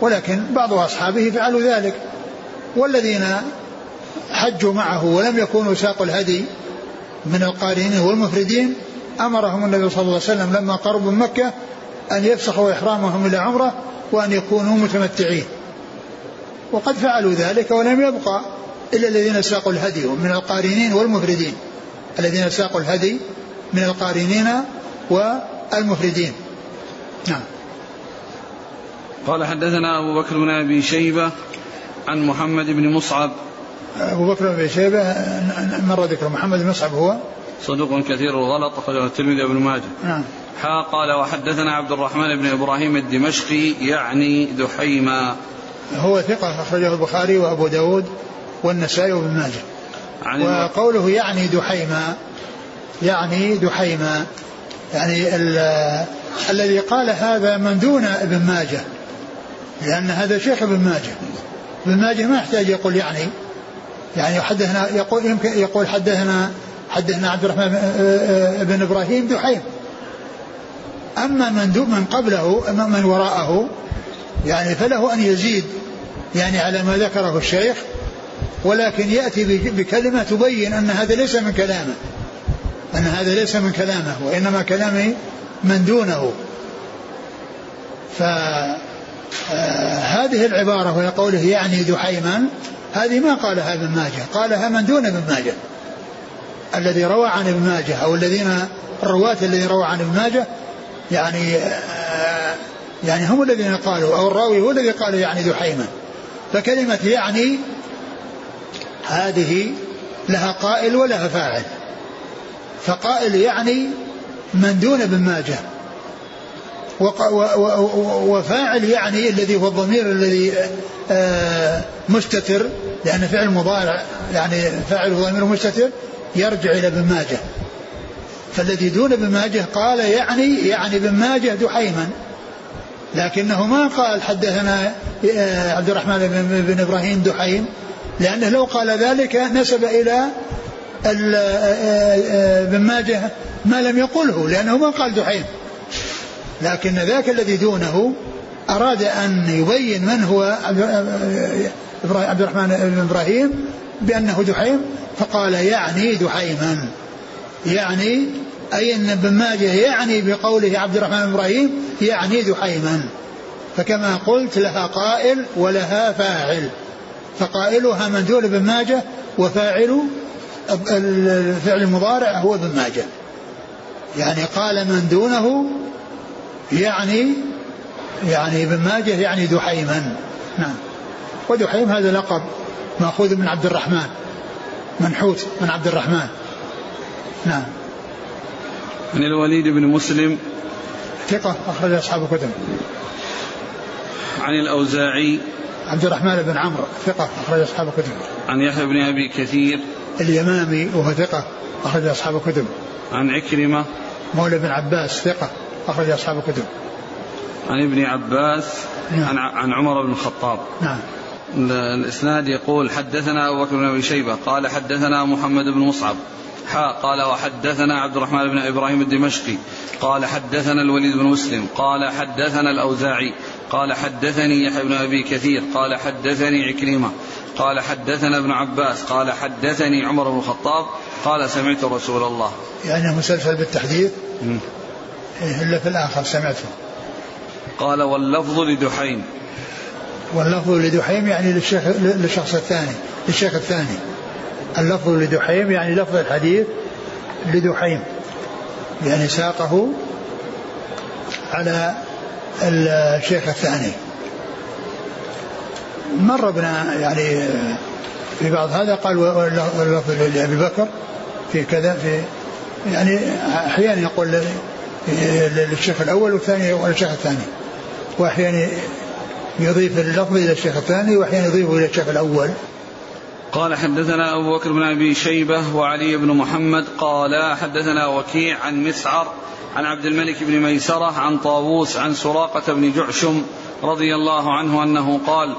ولكن بعض أصحابه فعلوا ذلك. والذين حجوا معه ولم يكونوا ساقوا الهدي من القارنين والمفردين أمرهم النبي صلى الله عليه وسلم لما قربوا من مكة أن يفسخوا إحرامهم إلى عمرة وأن يكونوا متمتعين. وقد فعلوا ذلك ولم يبقى إلا الذين ساقوا الهدي من القارنين والمفردين. الذين ساقوا الهدي من القارنين والمفردين. نعم. قال حدثنا أبو بكر بن أبي شيبة عن محمد بن مصعب أبو بكر بن شيبة مر ذكر محمد بن مصعب هو. صدوق كثير الغلط أخرجه الترمذي بن ماجه. نعم. حا قال وحدثنا عبد الرحمن بن إبراهيم الدمشقي يعني دحيما. هو ثقة أخرجه البخاري وأبو داود والنسائي وابن ماجه. عن وقوله يعني دحيما يعني دحيما يعني الذي قال هذا من دون ابن ماجه لأن هذا شيخ ابن ماجه. ابن ماجه ما يحتاج يقول يعني يعني حدثنا يقول يمكن يقول حدثنا حدثنا عبد الرحمن بن إبراهيم دحيم. أما من من قبله من وراءه يعني فله أن يزيد يعني على ما ذكره الشيخ ولكن يأتي بكلمة تبين أن هذا ليس من كلامه. أن هذا ليس من كلامه وإنما كلام من دونه. ف آه، هذه العبارة وهي قوله يعني دحيما هذه ما قالها ابن ماجه قالها من دون ابن ماجه. الذي روى عن ابن ماجه أو الذين الرواة الذين روى عن ابن ماجه يعني آه، يعني هم الذين قالوا أو الراوي هو الذي قال يعني دحيما فكلمة يعني هذه لها قائل ولها فاعل. فقائل يعني من دون ابن ماجه. وفاعل يعني الذي هو الضمير الذي آه، مستتر لأن فعل مضارع يعني فاعل ضمير مستتر يرجع إلى ابن ماجه. فالذي دون ابن ماجه قال يعني يعني ابن ماجه دحيما. لكنه ما قال حدثنا آه، عبد الرحمن بن إبراهيم دحيم لأنه لو قال ذلك نسب إلى آه، ابن ماجه ما لم يقله لأنه ما قال دحيم. لكن ذاك الذي دونه أراد أن يبين من هو عبد الرحمن بن إبراهيم بأنه دحيم فقال يعني دحيما. يعني أي أن ابن ماجه يعني بقوله عبد الرحمن بن إبراهيم يعني دحيما. فكما قلت لها قائل ولها فاعل. فقائلها من دون ابن ماجه وفاعل الفعل المضارع هو ابن ماجه. يعني قال من دونه يعني يعني ابن ماجه يعني دحيما. نعم. ودحيم هذا لقب مأخوذ من عبد الرحمن. منحوت من عبد الرحمن. نعم. عن الوليد بن مسلم. ثقة أخرج أصحاب الكتب. عن الأوزاعي. عبد الرحمن بن عمرو ثقة أخرج أصحاب الكتب. عن يحيى بن أبي كثير. اليمامي وهو ثقة أخرج أصحاب الكتب. عن عكرمة. مولى بن عباس ثقة أخرج أصحاب الكتب. عن ابن عباس نعم. عن عن عمر بن الخطاب. نعم. الإسناد يقول حدثنا أبو بكر بن أبي شيبة قال حدثنا محمد بن مصعب. حا قال وحدثنا عبد الرحمن بن إبراهيم الدمشقي. قال حدثنا الوليد بن مسلم. قال حدثنا الأوزاعي. قال حدثني يحيى بن أبي كثير. قال حدثني عكرمة. قال حدثنا ابن عباس. قال حدثني عمر بن الخطاب. قال سمعت رسول الله. يعني مسلسل بالتحديث إلا في الآخر سمعته. قال واللفظ لدحيم. واللفظ لدحيم يعني للشيخ للشخص الثاني للشيخ الثاني. اللفظ لدحيم يعني لفظ الحديث لدحيم. يعني ساقه على الشيخ الثاني. مر بنا يعني في بعض هذا قال واللفظ لأبي بكر في كذا في يعني أحيانا يقول للشيخ الأول والثاني وللشيخ الثاني. وأحيانا يضيف اللفظ إلى الشيخ الثاني وأحيانا يضيفه إلى الشيخ الأول. قال حدثنا أبو بكر بن أبي شيبة وعلي بن محمد قال حدثنا وكيع عن مسعر عن عبد الملك بن ميسرة عن طاووس عن سراقة بن جعشم رضي الله عنه أنه قال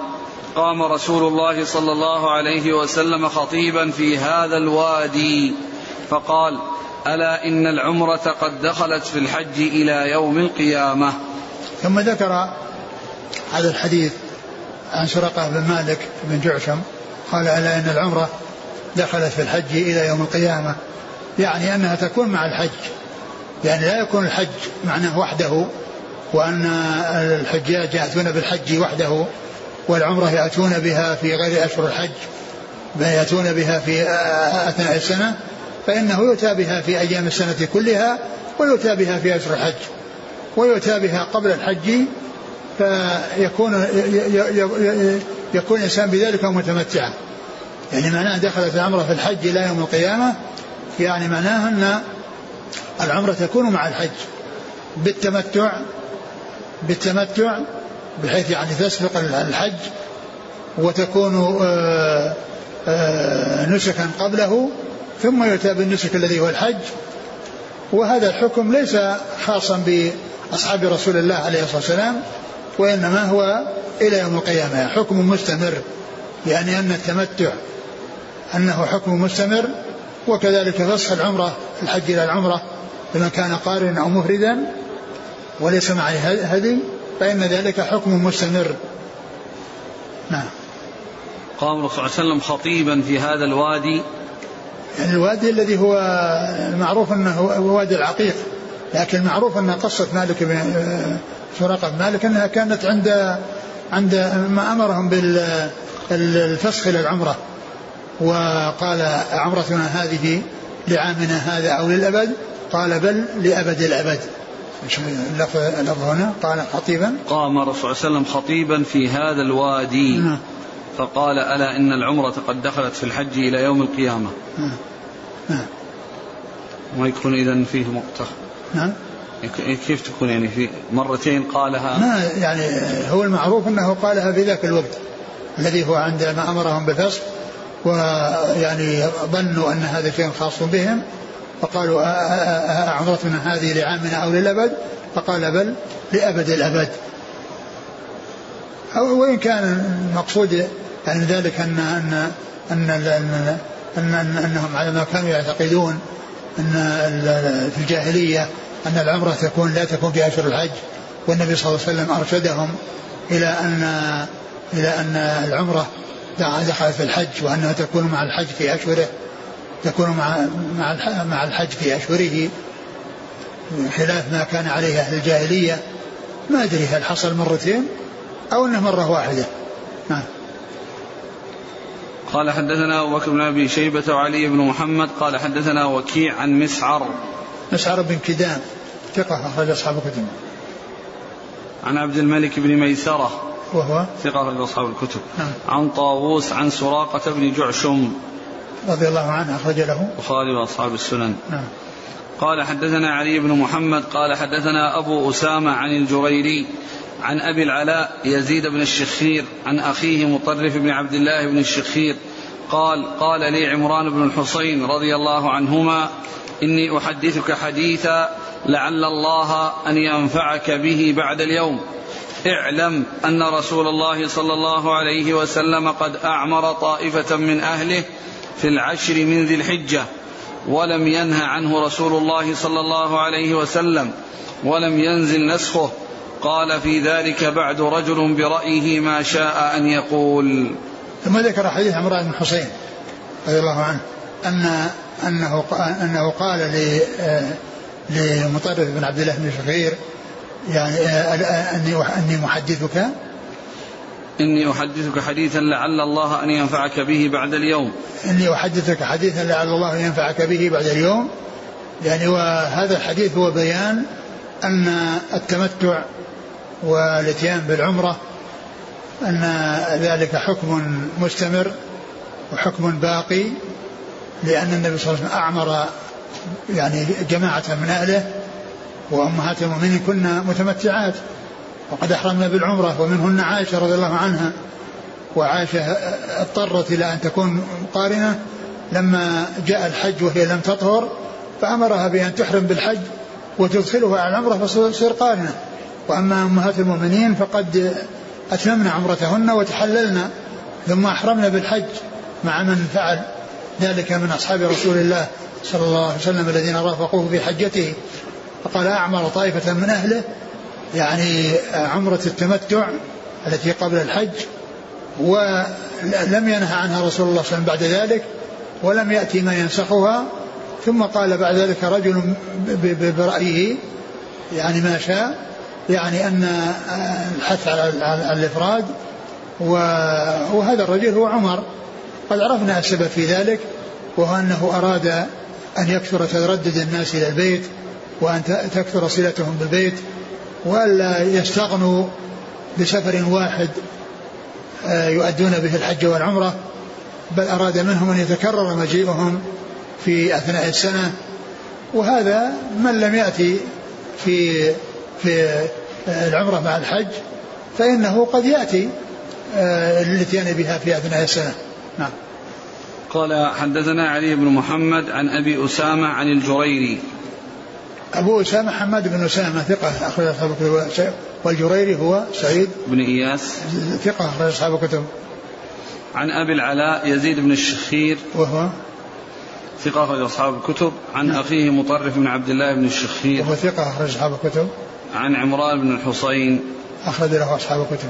قام رسول الله صلى الله عليه وسلم خطيبا في هذا الوادي فقال الا ان العمره قد دخلت في الحج إلى يوم القيامه ثم ذكر هذا الحديث عن سرقه بن مالك بن جعشم قال الا ان العمره دخلت في الحج إلى يوم القيامه يعني انها تكون مع الحج يعني لا يكون الحج معناه وحده وان الحجاج ياتون بالحج وحده والعمرة يأتون بها في غير أشهر الحج يأتون بها في أثناء السنة فإنه يؤتى بها في أيام السنة كلها ويؤتى بها في أشهر الحج ويؤتى بها قبل الحج فيكون يكون الإنسان بذلك متمتعا. يعني معناه دخلت العمرة في الحج إلى يوم القيامة يعني معناه أن العمرة تكون مع الحج بالتمتع بالتمتع بحيث يعني تسبق الحج وتكون آه، آه، نسكا قبله ثم يؤتى بالنسك الذي هو الحج. وهذا الحكم ليس خاصا بأصحاب رسول الله عليه الصلاة والسلام وإنما هو إلى يوم القيامة. حكم مستمر يعني أن التمتع أنه حكم مستمر وكذلك فسخ العمرة الحج إلى العمرة لمن كان قارنا أو مفردا وليس معه هدي فإن ذلك حكم مستمر. نعم. قام الرسول صلى الله عليه وسلم خطيبا في هذا الوادي يعني الوادي الذي هو المعروف أنه هو وادي العقيق لكن المعروف أن قصة مالك بن سراقه بن مالك أنها كانت عند عند ما أمرهم بالفسخ إلى العمرة. وقال عمرتنا هذه لعامنا هذا أو للأبد؟ قال بل لأبد الأبد. اللفظ هنا؟ قال خطيبا. قام الرسول صلى الله عليه وسلم خطيبا في هذا الوادي. نعم. فقال ألا إن العمرة قد دخلت في الحج إلى يوم القيامة. نعم. نعم. ما يكون إذا فيه مقتخ. نعم. كيف تكون يعني في مرتين قالها؟ ما يعني هو المعروف أنه قالها في ذاك الوقت الذي هو عندما أمرهم بالفصل ويعني ظنوا أن هذا شيء خاص بهم فقالوا أعمرتنا هذه لعامنا أو للأبد؟ فقال بل لأبد الأبد. أو وإن كان المقصود يعني ذلك أن أن أن, أن, أن, أن أنهم على ما كانوا يعتقدون أن في الجاهلية أن العمرة تكون لا تكون في أشهر الحج والنبي صلى الله عليه وسلم أرشدهم إلى أن إلى أن العمرة دخلت في الحج وأنها تكون مع الحج في أشهره تكون مع مع مع الحج في أشهره خلاف ما كان عليه أهل الجاهلية. ما أدري هل حصل مرتين أو أنه مرة واحدة. نعم. قال حدثنا أبو بكر بن أبي شيبة وعلي بن محمد قال حدثنا وكيع عن مسعر. مسعر بن كدام. ثقة أخرج أصحاب الكتب. عن عبد الملك بن ميسرة. وهو؟ ثقة أخرج أصحاب الكتب. نعم. عن طاووس عن سراقة بن جعشم. رضي الله عنه أخرج له. البخاري وأصحاب السنن. نعم. قال حدثنا علي بن محمد قال حدثنا أبو أسامة عن الجريري. عن أبي العلاء يزيد بن الشخير عن أخيه مطرف بن عبد الله بن الشخير قال قال لي عمران بن الحصين رضي الله عنهما إني أحدثك حديثا لعل الله أن ينفعك به بعد اليوم. اعلم أن رسول الله صلى الله عليه وسلم قد أعمر طائفة من أهله في العشر من ذي الحجة ولم ينه عنه رسول الله صلى الله عليه وسلم ولم ينزل نسخه قال في ذلك بعد رجل برأيه ما شاء أن يقول. ثم ذكر حديث عمران بن حسين رضي الله عنه أن أنه أنه قال لمطرف بن عبد الله بن شخير يعني أني أني محدثك إني أحدثك حديثا لعل الله أن ينفعك به بعد اليوم. إني أحدثك حديثا لعل الله أن ينفعك به بعد اليوم. يعني وهذا الحديث هو بيان أن التمتع والإتيان بالعمرة أن ذلك حكم مستمر وحكم باقي لأن النبي صلى الله عليه وسلم أعمر يعني جماعة من أهله وأمهات المؤمنين كنا متمتعات. وقد أحرمنا بالعمرة ومنهن عائشة رضي الله عنها. وعاش اضطرت إلى أن تكون قارنة. لما جاء الحج وهي لم تطهر فأمرها بأن تحرم بالحج وتدخلها على العمرة فتصير قارنة. وأما أمهات المؤمنين فقد أتممن عمرتهن وتحللن ثم أحرمن بالحج مع من فعل ذلك من أصحاب رسول الله صلى الله عليه وسلم الذين رافقوه في حجته. فقال أعمر طائفة من أهله يعني عمرة التمتع التي قبل الحج ولم ينهى عنها رسول الله صلى الله عليه وسلم بعد ذلك ولم يأتي ما ينسخها. ثم قال بعد ذلك رجل برأيه يعني ما شاء يعني أن الحث على الإفراد وهذا الرجل هو عمر. قد عرفنا السبب في ذلك وهو أنه أراد أن يكثر تردد الناس إلى البيت وأن تكثر صلتهم بالبيت وألا يستغنوا بسفر واحد آه، يؤدون به الحج والعمرة بل أراد منهم أن يتكرر مجيئهم في أثناء السنة. وهذا من لم يأتي في في العمرة مع الحج فإنه قد يأتي آه، بها في أثناء السنة. نعم. قال حدثنا علي بن محمد عن أبي أسامة عن الجريري. أبو أسامة حماد بن أسامة ثقة أخرج أصحاب الكتب والجريري هو سعيد بن إياس. ثقة أخرج أصحاب الكتب. عن أبي العلاء يزيد بن الشخير. وهو؟ ثقة أخرج أصحاب الكتب. عن نعم. أخيه مطرف بن عبد الله بن الشخير. وهو ثقة أخرج أصحاب الكتب. عن عمران بن الحصين. أخرج له أصحاب الكتب.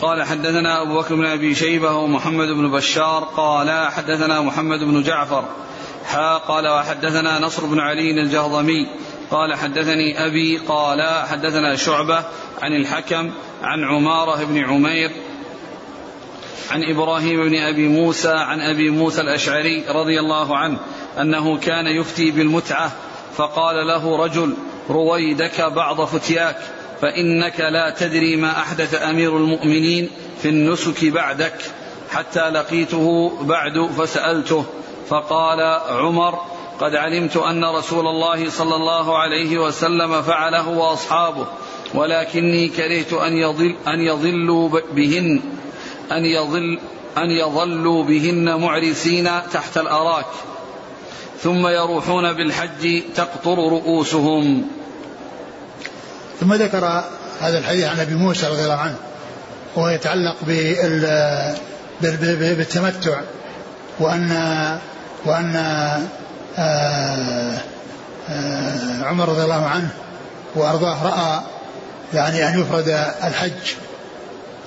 قال حدثنا أبو بكر بن أبي شيبة ومحمد بن بشار. قال حدثنا محمد بن جعفر. حا قال وحدثنا نصر بن علي الجهضمي. قال حدثني أبي. قال حدثنا شعبة عن الحكم عن عمارة بن عمير عن إبراهيم بن أبي موسى عن أبي موسى الأشعري رضي الله عنه أنه كان يفتي بالمتعة فقال له رجل رويدك بعض فتياك فإنك لا تدري ما أحدث أمير المؤمنين في النسك بعدك. حتى لقيته بعد فسألته فقال عمر قد علمت أن رسول الله صلى الله عليه وسلم فعله وأصحابه ولكني كرهت أن يضل أن يضلوا بهن أن يضل أن يظلوا بهن معرسين تحت الأراك. ثم يروحون بالحج تقطر رؤوسهم. ثم ذكر هذا الحديث عن أبي موسى رضي الله عنه وهو يتعلق بالتمتع وان وأن آه، آه، عمر رضي الله عنه وأرضاه رأى يعني أن يفرد الحج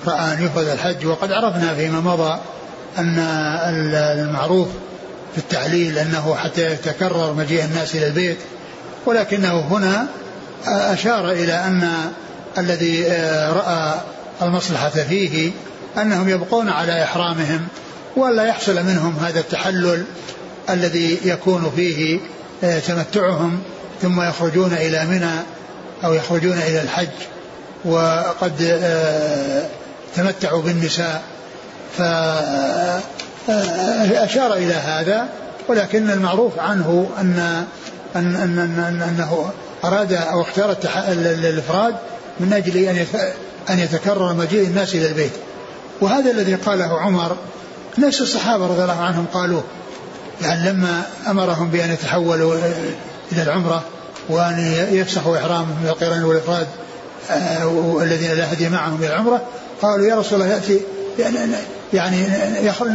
رأى أن يفرد الحج وقد عرفنا فيما مضى أن المعروف في التعليل أنه حتى يتكرر مجيء الناس إلى البيت ولكنه هنا أشار إلى أن الذي آه، رأى المصلحة فيه أنهم يبقون على إحرامهم ولا يحصل منهم هذا التحلل الذي يكون فيه آه، تمتعهم ثم يخرجون إلى منى أو يخرجون إلى الحج وقد آه، تمتعوا بالنساء. فأشار إلى هذا ولكن المعروف عنه أن أن أن أن أنه أراد أو اختار الإفراد من أجل أن أن يتكرر مجيء الناس إلى البيت. وهذا الذي قاله عمر نفس الصحابة رضي الله عنهم قالوه يعني لما أمرهم بأن يتحولوا إلى العمرة وأن يفسخوا إحرامهم من القران والإفراد آه، الذين لا هدي معهم إلى العمرة قالوا يا رسول الله يأتي يعني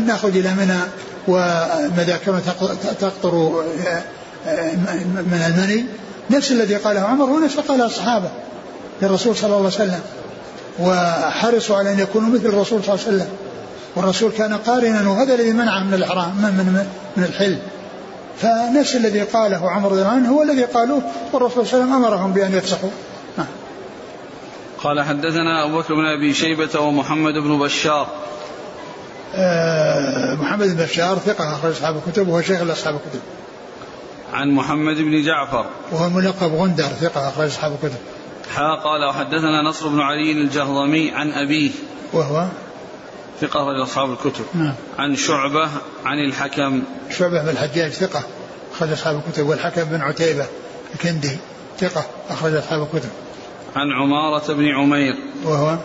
نخرج إلى منى ومذاكرنا تقطر آه، من المني نفس الذي قاله عمر هو نفس قاله الصحابة للرسول صلى الله عليه وسلم. وحرصوا على أن يكونوا مثل الرسول صلى الله عليه وسلم. والرسول كان قارنا وهذا الذي منعه من الإحرام من, من, من الحل. فنفس الذي قاله عمر رضي الله عنه هو الذي قالوه والرسول صلى الله عليه وسلم أمرهم بأن يفسخوا نعم. قال حدثنا أبو بكر بن أبي شيبة ومحمد بن بشار. آه محمد بن بشار ثقة أخرج أصحاب الكتب وهو شيخ أصحاب الكتب. عن محمد بن جعفر. وهو ملقب غندر ثقة أخرج أصحاب الكتب. حا قال وحدثنا نصر بن علي الجهضمي عن أبيه. وهو؟ ثقة أخرج أصحاب الكتب. نعم. عن شعبة عن الحكم. شعبة بن الحجاج ثقة أخرج أصحاب الكتب. والحكم بن عتيبة الكندي ثقة أخرج أصحاب الكتب. عن عمارة بن عمير. وهو؟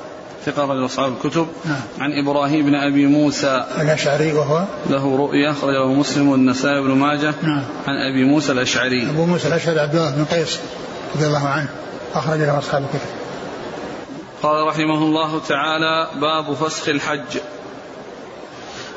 ثقة رجل أصحاب الكتب. نعم. عن إبراهيم بن أبي موسى. الأشعري وهو؟ له رؤية أخرجه مسلم والنسائي بن ماجه. نعم. عن أبي موسى الأشعري. أبو موسى الأشعري عبد الله بن قيس رضي الله عنه. أخرج له أصحاب الكتب. قال رحمه الله تعالى باب فسخ الحج.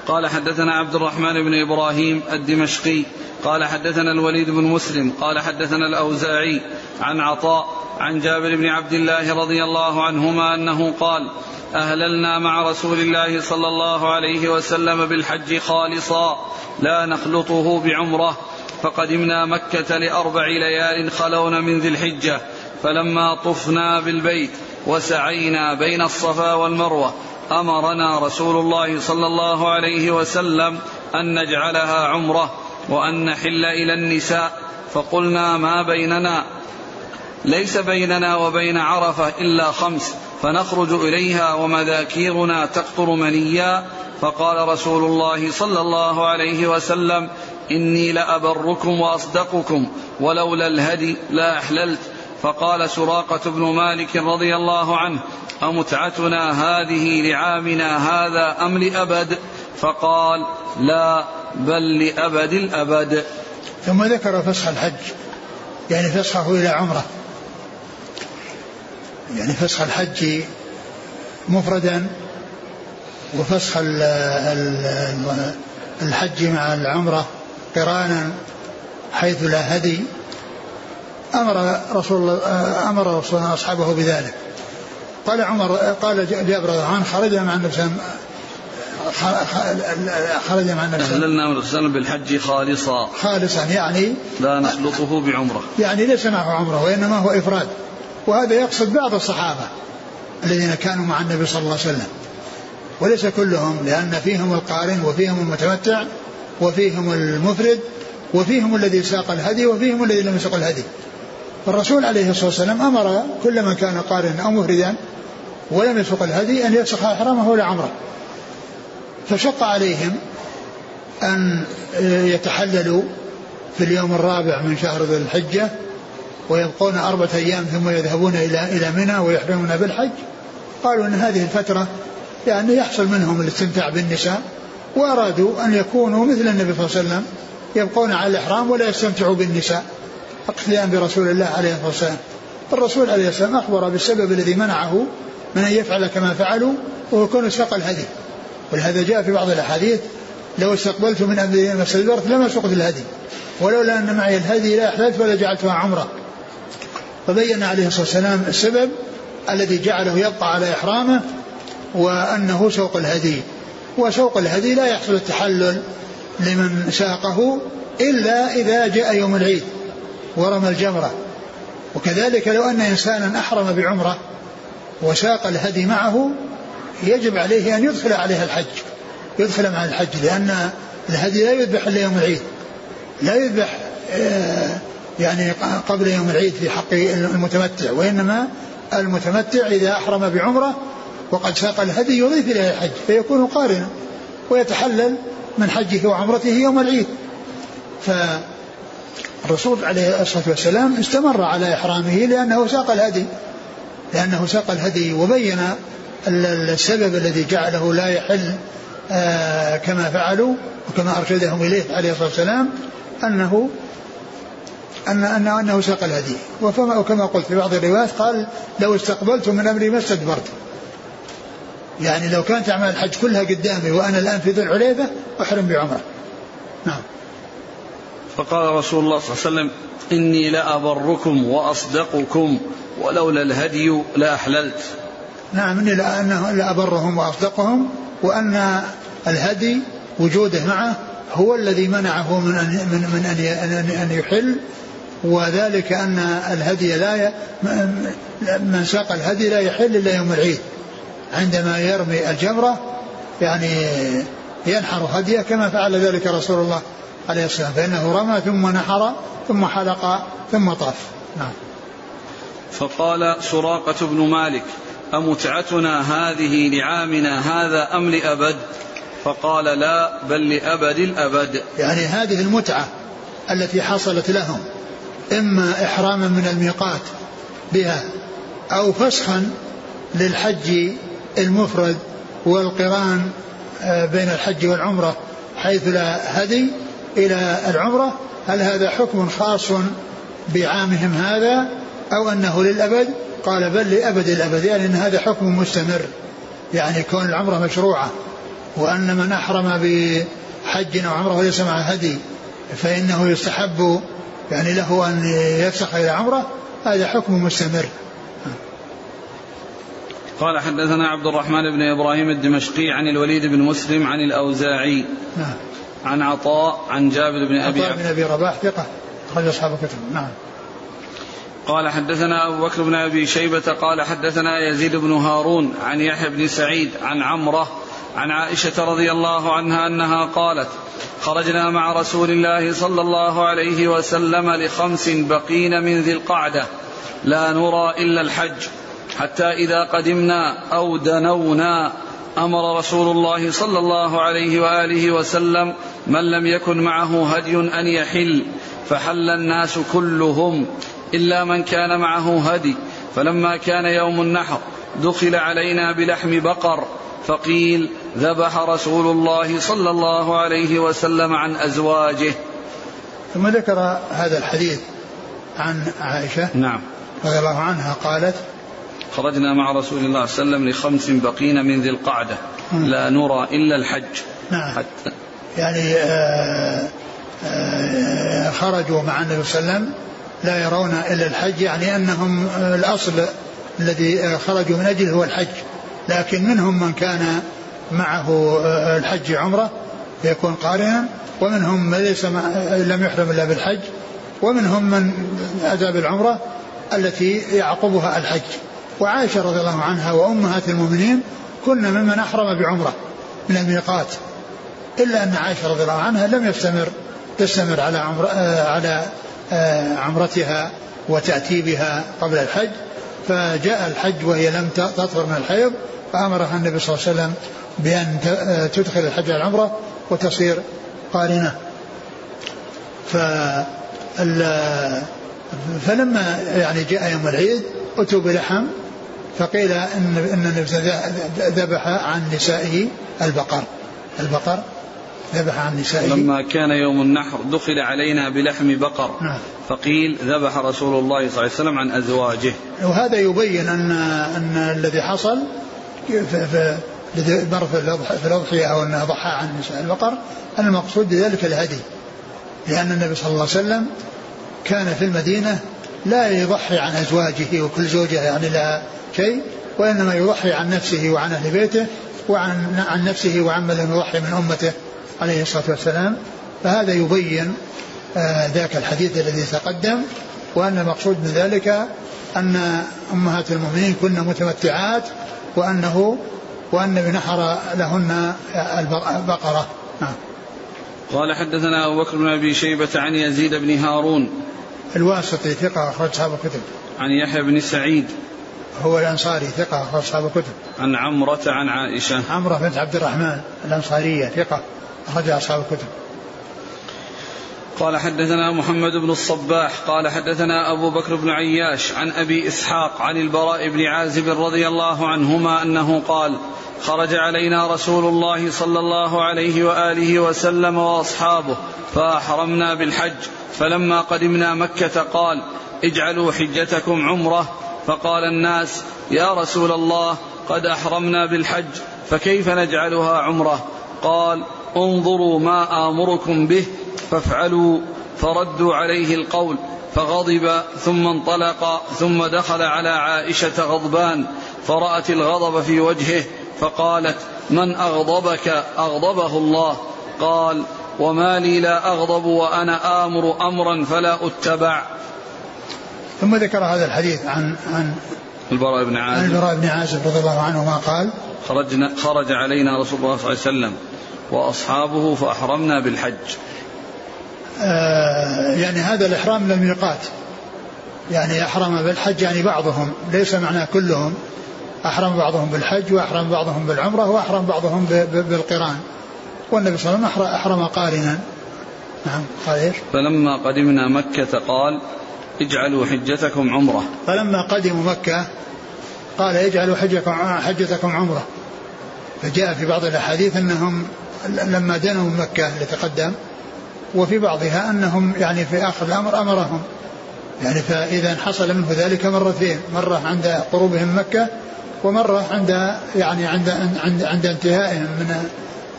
قال حدثنا عبد الرحمن بن إبراهيم الدمشقي قال حدثنا الوليد بن مسلم قال حدثنا الأوزاعي عن عطاء عن جابر بن عبد الله رضي الله عنهما أنه قال أهللنا مع رسول الله صلى الله عليه وسلم بالحج خالصا لا نخلطه بعمرة فقدمنا مكة لأربع ليال خلون من ذي الحجة فلما طفنا بالبيت وسعينا بين الصفا والمروة أمرنا رسول الله صلى الله عليه وسلم أن نجعلها عمرة وأن نحل إلى النساء فقلنا ما بيننا؟ ليس بيننا وبين عرفة إلا خمس فنخرج إليها ومذاكيرنا تقطر منيا. فقال رسول الله صلى الله عليه وسلم إني لأبركم وأصدقكم ولولا الهدي لا أحللت. فقال سراقة بن مالك رضي الله عنه أمتعتنا هذه لعامنا هذا أم لأبد؟ فقال لا بل لأبد الأبد. ثم ذكر فسخ الحج. يعني فسخه إلى عمرة. يعني فسخ الحج مفردا وفسخ الحج مع العمرة قرانا حيث لا هدي. أمر رسول الله أمر رسول الله أصحابه بذلك. قال عمر قال جابر رضي الله عنه خرج مع النبي صلى خرج مع النبي أهللنا من وسلم بالحج خالصا. خالصا يعني لا نخلطه بعمرة. يعني ليس معه عمرة وإنما هو إفراد. وهذا يقصد بعض الصحابة الذين كانوا مع النبي صلى الله عليه وسلم. وليس كلهم لأن فيهم القارن وفيهم المتمتع وفيهم المفرد وفيهم الذي ساق الهدي وفيهم الذي لم يسق الهدي. فالرسول عليه الصلاة والسلام أمر كل من كان قارنا أو مفردا ولم يسق الهدي أن يفسخ إحرامه لعمره فشق عليهم أن يتحللوا في اليوم الرابع من شهر ذي الحجة ويبقون أربعة أيام ثم يذهبون إلى إلى منى ويحرمون بالحج. قالوا أن هذه الفترة يعني يحصل منهم الاستمتاع بالنساء وأرادوا أن يكونوا مثل النبي صلى الله عليه وسلم يبقون على الإحرام ولا يستمتعوا بالنساء. اقتداء برسول الله عليه الصلاة والسلام. الرسول عليه السلام أخبر بالسبب الذي منعه من أن يفعل كما فعلوا وهو كون ساق الهدي. ولهذا جاء في بعض الأحاديث لو استقبلت من امري ما استدبرت لما سقت الهدي. ولولا أن معي الهدي لا احللت ولا جعلتها عمرة. فبين عليه الصلاة والسلام السبب الذي جعله يبقى على إحرامه وأنه سوق الهدي. وسوق الهدي لا يحصل التحلل لمن ساقه إلا إذا جاء يوم العيد. ورمى الجمرة. وكذلك لو أن إنسانا أحرم بعمرة وساق الهدي معه يجب عليه أن يدخل عليها الحج. يدخل مع الحج لأن الهدي لا يذبح إلا يوم العيد. لا يذبح آه، يعني قبل يوم العيد في حق المتمتع وإنما المتمتع إذا أحرم بعمرة وقد ساق الهدي يضيف إليه الحج فيكون قارنا ويتحلل من حجه وعمرته يوم العيد. ف الرسول عليه الصلاة والسلام استمر على إحرامه لأنه ساق الهدي. لأنه ساق الهدي وبين السبب الذي جعله لا يحل آه، كما فعلوا وكما أرشدهم إليه عليه الصلاة والسلام أنه أن أنه, أنه ساق الهدي. وكما قلت في بعض الروايات قال لو استقبلت من أمري ما استدبرت. يعني لو كانت أعمال الحج كلها قدامي وأنا الآن في ذي العليفة أحرم بعمرة. نعم. فقال رسول الله صلى الله عليه وسلم إني لأبركم وأصدقكم ولولا الهدي لأحللت. نعم إني لأبرهم وأصدقهم وأن الهدي وجوده معه هو الذي منعه من أن من, من أن أن يحل وذلك أن الهدي لا ي... من ساق الهدي لا يحل إلا يوم العيد عندما يرمي الجمرة يعني ينحر هديه كما فعل ذلك رسول الله. عليه السلام فإنه رمى ثم نحر ثم حلق ثم طاف. نعم. فقال سراقة بن مالك أمتعتنا هذه لعامنا هذا أم لأبد؟ فقال لا بل لأبد الأبد. يعني هذه المتعة التي حصلت لهم إما إحراما من الميقات بها أو فسخا للحج المفرد والقران آه، بين الحج والعمرة حيث لا هدي إلى العمرة هل هذا حكم خاص بعامهم هذا أو أنه للأبد؟ قال بل لأبد الأبد يعني أن هذا حكم مستمر. يعني كون العمرة مشروعة وأن من أحرم بحج أو عمرة وليس معه هدي فإنه يستحب يعني له أن يفسخ إلى عمرة هذا حكم مستمر. قال حدثنا عبد الرحمن بن إبراهيم الدمشقي عن الوليد بن مسلم عن الأوزاعي. نعم. عن عطاء عن جابر بن أبي عطاء بن أبي رباح ثقة. أخرج أصحاب الكتب. نعم. قال حدثنا أبو بكر بن أبي شيبة قال حدثنا يزيد بن هارون عن يحيى بن سعيد عن عمرة عن عائشة رضي الله عنها أنها قالت خرجنا مع رسول الله صلى الله عليه وسلم لخمس بقين من ذي القعدة. لا نرى إلا الحج. حتى إذا قدمنا أو دنونا أمر رسول الله صلى الله عليه وآله وسلم من لم يكن معه هدي أن يحل فحل الناس كلهم إلا من كان معه هدي. فلما كان يوم النحر دخل علينا بلحم بقر فقيل ذبح رسول الله صلى الله عليه وسلم عن أزواجه. ثم ذكر هذا الحديث عن عائشة نعم. رضي الله عنها قالت خرجنا مع رسول الله صلى الله عليه وسلم لخمس بقين من ذي القعدة لا نرى إلا الحج. نعم. حتى يعني آه، آه، خرجوا مع النبي صلى الله عليه وسلم لا يرون إلا الحج يعني أنهم آه، الأصل الذي خرجوا من أجله هو الحج. لكن منهم من كان معه الحج عمرة فيكون قارنا. ومنهم من ليس لم يحرم إلا بالحج. ومنهم من أتى بالعمرة التي يعقبها الحج. وعائشة رضي الله عنها وأمهات المؤمنين كن ممن أحرم بعمرة من الميقات. إلا أن عائشة رضي الله عنها لم يستمر تستمر على عمر آه، على آه، عمرتها وتأتيبها قبل الحج فجاء الحج وهي لم تطهر من الحيض فأمرها النبي صلى الله عليه وسلم بأن آه، تدخل الحج على العمرة وتصير قارنة. فلما يعني جاء يوم العيد أتوا بلحم فقيل ان إن ذبح عن نسائه البقر. البقر ذبح عن نسائه. لما كان يوم النحر دخل علينا بلحم بقر نعم. فقيل ذبح رسول الله صلى الله عليه وسلم عن أزواجه. وهذا يبين ان أن الذي حصل الذي مر في الأضحية أو أنه ضحى عن نساء البقر أن المقصود بذلك الهدي. لأن النبي صلى الله عليه وسلم كان في المدينة لا يضحي عن أزواجه وكل زوجة يعني لها شيء وإنما يضحي عن نفسه وعن أهل بيته وعن عن نفسه وعن من يضحي من أمته. عليه الصلاة والسلام فهذا يبين آه، ذاك الحديث الذي تقدم وأن المقصود من ذلك أن أمهات المؤمنين كن متمتعات وأنه وأن نحر لهن البقرة. نعم. قال حدثنا أبو بكر بن أبي شيبة عن يزيد بن هارون. الواسطي ثقة أخرج أصحاب الكتب. عن يحيى بن سعيد. هو الأنصاري ثقة أصحاب الكتب. عن عمرة عن عائشة. عمرة بنت عبد الرحمن الأنصارية ثقة. أخرج أصحاب الكتب. قال حدثنا محمد بن الصباح قال حدثنا أبو بكر بن عياش عن أبي إسحاق عن البراء بن عازب رضي الله عنهما أنه قال خرج علينا رسول الله صلى الله عليه وآله وسلم وأصحابه فأحرمنا بالحج فلما قدمنا مكة قال اجعلوا حجتكم عمرة فقال الناس يا رسول الله قد أحرمنا بالحج فكيف نجعلها عمرة قال انظروا ما آمركم به فافعلوا فردوا عليه القول فغضب ثم انطلق ثم دخل على عائشة غضبان فرأت الغضب في وجهه فقالت من أغضبك؟ أغضبه الله. قال وما لي لا أغضب وأنا آمر أمرا فلا أتبع. ثم ذكر هذا الحديث عن عن البراء بن عازب. عن البراء بن عازب رضي الله عنه ما قال خرجنا خرج علينا رسول الله صلى الله عليه وسلم. وأصحابه فأحرمنا بالحج. آه يعني هذا الإحرام من الميقات يعني أحرم بالحج يعني بعضهم ليس معناه كلهم. أحرم بعضهم بالحج وأحرم بعضهم بالعمرة وأحرم بعضهم بالقران. والنبي صلى الله عليه وسلم أحرم قارنا. نعم قال إيش؟ فلما قدمنا مكة قال اجعلوا حجتكم عمرة. فلما قدموا مكة قال يجعل حجكم حجتكم عمرة. فجاء في بعض الأحاديث أنهم لما دنوا من مكة اللي تقدم وفي بعضها أنهم يعني في آخر الأمر أمرهم يعني فإذا حصل منه ذلك مرتين مره عند قروبهم مكة ومره عند يعني عند عند عند انتهائهم من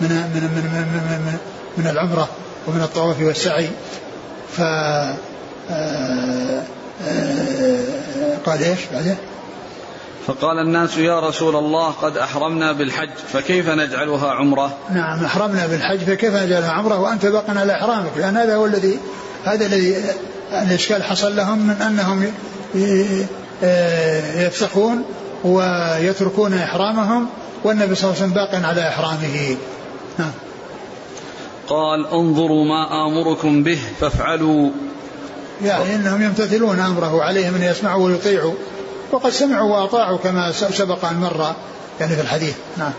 من من من من, من, من العمرة ومن الطواف والسعي ف آه، آه، قال إيش بعده؟ فقال الناس يا رسول الله قد أحرمنا بالحج فكيف نجعلها عمرة? نعم أحرمنا بالحج فكيف نجعلها عمرة؟ وأنت باق على إحرامك لأن هذا هو الذي هذا الذي الإشكال حصل لهم من أنهم يفسخون ويتركون إحرامهم والنبي صلى الله عليه وسلم باق على إحرامه. نعم. قال انظروا ما آمركم به فافعلوا. يعني إنهم يمتثلون أمره عليهم ان يسمعوا ويطيعوا. وقد سمعوا وأطاعوا كما سبق أن مر يعني في الحديث. نعم.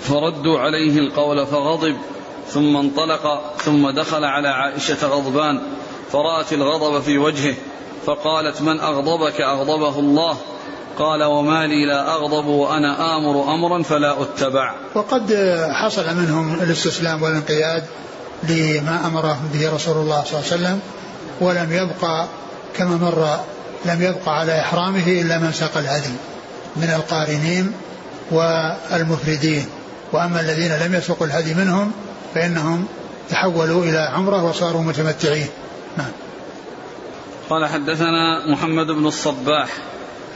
فردوا عليه القول فغضب ثم انطلق ثم دخل على عائشة غضبان فرأت الغضب في وجهه فقالت من أغضبك؟ أغضبه الله. قال وما لي لا أغضب وأنا آمر أمرا فلا أتبع. وقد حصل منهم الاستسلام والانقياد لما أمرهم به رسول الله صلى الله عليه وسلم ولم يبقى كما مر لم يبقى على إحرامه إلا من ساق الهدي من القارنين والمفردين. وأما الذين لم يسوقوا الهدي منهم فإنهم تحولوا إلى عمرة وصاروا متمتعين. نعم. قال حدثنا محمد بن الصباح.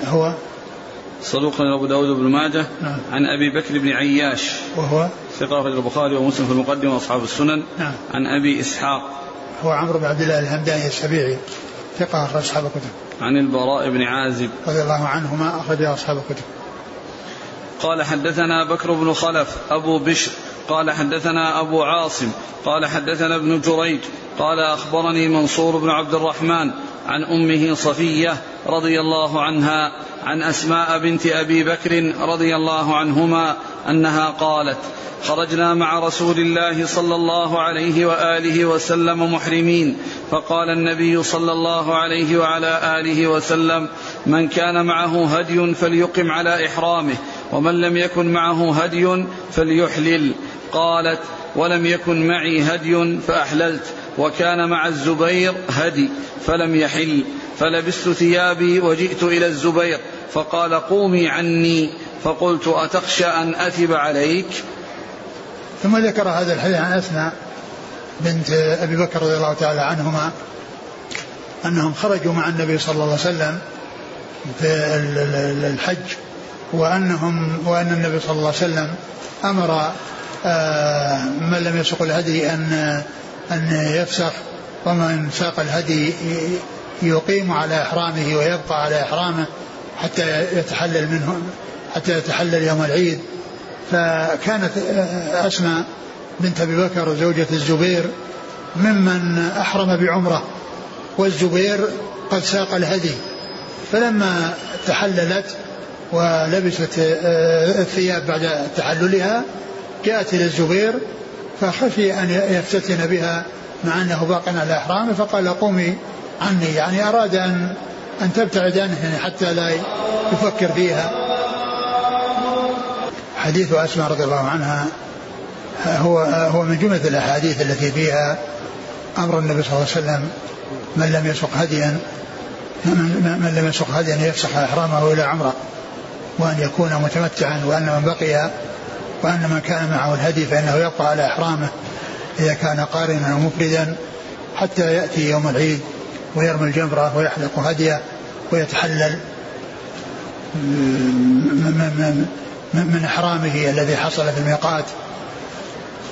هو؟ صدوق أبو داود بن ماجه. نعم. عن أبي بكر بن عياش. وهو؟ ثقة البخاري ومسلم في المقدمة وأصحاب السنن. نعم. عن أبي إسحاق. هو عمرو بن عبد الله الهمداني السبيعي. ثقة أخرج أصحاب الكتب. عن البراء بن عازب. رضي الله عنهما أخرج أصحاب الكتب. قال حدثنا بكر بن خلف أبو بشر. قال حدثنا أبو عاصم. قال حدثنا ابن جريج. قال أخبرني منصور بن عبد الرحمن عن أمه صفية رضي الله عنها عن أسماء بنت أبي بكر رضي الله عنهما أنها قالت خرجنا مع رسول الله صلى الله عليه وآله وسلم محرمين فقال النبي صلى الله عليه وعلى آله وسلم من كان معه هدي فليقم على إحرامه ومن لم يكن معه هدي فليحلل. قالت ولم يكن معي هدي فأحللت وكان مع الزبير هدي فلم يحل. فلبست ثيابي وجئت إلى الزبير فقال قومي عني فقلت أتخشى أن أثب عليك؟ ثم ذكر هذا الحديث عن أسماء بنت أبي بكر رضي الله تعالى عنهما أنهم خرجوا مع النبي صلى الله عليه وسلم في الحج وأنهم وأن النبي صلى الله عليه وسلم أمر آه، من لم يسق الهدي أن أن يفسخ ومن ساق الهدي يقيم على إحرامه ويبقى على إحرامه حتى يتحلل منه حتى يتحلل يوم العيد. فكانت أسماء بنت أبي بكر زوجة الزبير ممن أحرم بعمرة والزبير قد ساق الهدي. فلما تحللت ولبست الثياب بعد تحللها جاءت إلى الزبير فخشي أن يفتتن بها مع أنه باق على إحرامه فقال قومي عني. يعني أراد أن أن تبتعد عنه يعني حتى لا يفكر فيها. حديث أسماء رضي الله عنها هو هو من جملة الأحاديث التي فيها أمر النبي صلى الله عليه وسلم من لم يسق هديا من لم يسق هديا يفسخ إحرامه إلى عمرة وأن يكون متمتعا وأن من بقي وأن من كان معه الهدي فإنه يبقى على إحرامه إذا كان قارنا ومفردا حتى يأتي يوم العيد. ويرمي الجمرة ويحلق هديه ويتحلل من إحرامه الذي حصل في الميقات.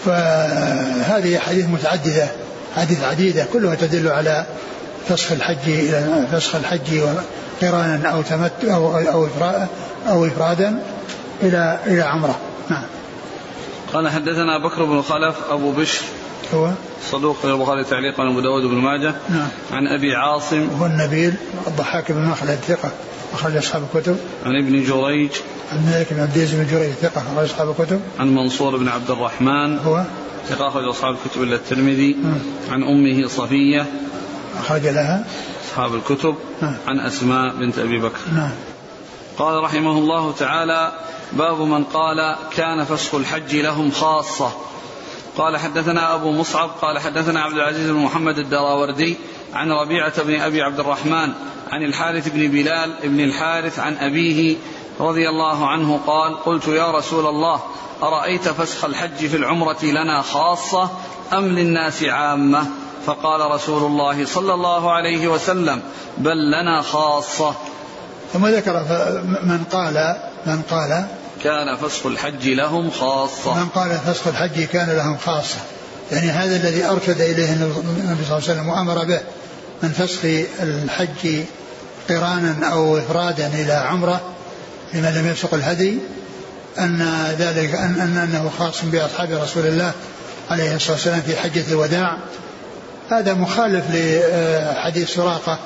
فهذه حديث متعددة حديث عديدة كلها تدل على فسخ الحج فسخ الحج قرانا أو تمتع أو أو أو إفرادا إلى إلى عمرة. نعم. قال حدثنا بكر بن خلف أبو بشر هو؟ صدوق البخاري تعليقا أبو داود بن ماجه. نعم. عن أبي عاصم. هو النبيل الضحاك بن مخلد ثقة أخرج أصحاب الكتب. عن ابن جريج. عن مالك بن عبد العزيز بن جريج ثقة أخرج أصحاب الكتب. عن منصور بن عبد الرحمن. هو؟ ثقة أخرج أصحاب الكتب إلا الترمذي. عن أمه صفية. أخرج لها. أصحاب الكتب. عن أسماء بنت أبي بكر. نعم. قال رحمه الله تعالى باب من قال كان فسخ الحج لهم خاصة. قال حدثنا أبو مصعب قال حدثنا عبد العزيز بن محمد الدراوردي عن ربيعة بن أبي عبد الرحمن عن الحارث بن بلال بن الحارث عن أبيه رضي الله عنه قال قلت يا رسول الله أرأيت فسخ الحج في العمرة لنا خاصة أم للناس عامة؟ فقال رسول الله صلى الله عليه وسلم بل لنا خاصة. ثم ذكر من قال من قال كان فسخ الحج لهم خاصة. من قال فسخ الحج كان لهم خاصة. يعني هذا الذي أرشد إليه النبي صلى الله عليه وسلم وأمر به من فسخ الحج قرانا أو إفرادا إلى عمرة لمن لم يسق الهدي أن ذلك أن, أن أنه خاص بأصحاب رسول الله عليه الصلاة والسلام في حجة الوداع. هذا مخالف لحديث سراقة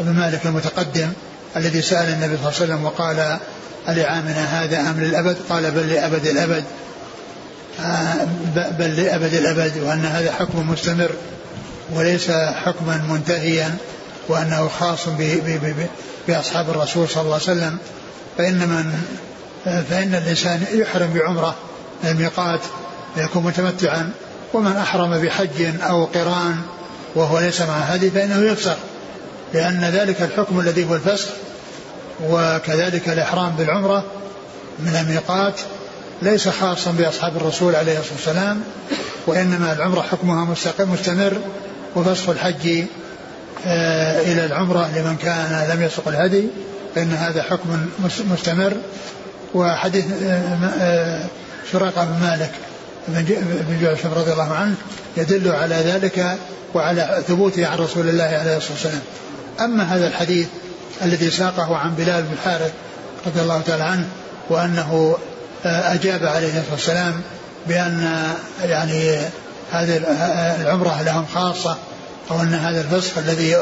بن مالك المتقدم الذي سأل النبي صلى الله عليه وسلم وقال ألعامنا هذا أم للأبد؟ قال بل لأبد الأبد. آه، بل لأبد الأبد وأن هذا حكم مستمر وليس حكما منتهيا وأنه خاص بأصحاب الرسول صلى الله عليه وسلم. فإن من فإن الإنسان يحرم بعمرة الميقات ويكون متمتعا ومن أحرم بحج أو قران وهو ليس مع هدي فإنه يفسخ. لأن ذلك الحكم الذي هو الفسخ. وكذلك الإحرام بالعمرة من الميقات ليس خاصا بأصحاب الرسول عليه الصلاة والسلام وإنما العمرة حكمها مستقيم مستمر وفسخ الحج آه، إلى العمرة لمن كان لم يسق الهدي فإن هذا حكم مستمر. وحديث سراقة آه، بن مالك بن جعشم رضي الله عنه يدل على ذلك وعلى ثبوته عن رسول الله عليه الصلاة والسلام. أما هذا الحديث الذي ساقه عن بلال بن الحارث رضي الله تعالى عنه وأنه آه، أجاب عليه الصلاة والسلام بأن يعني هذه العمرة لهم خاصة أو أن هذا الفسخ الذي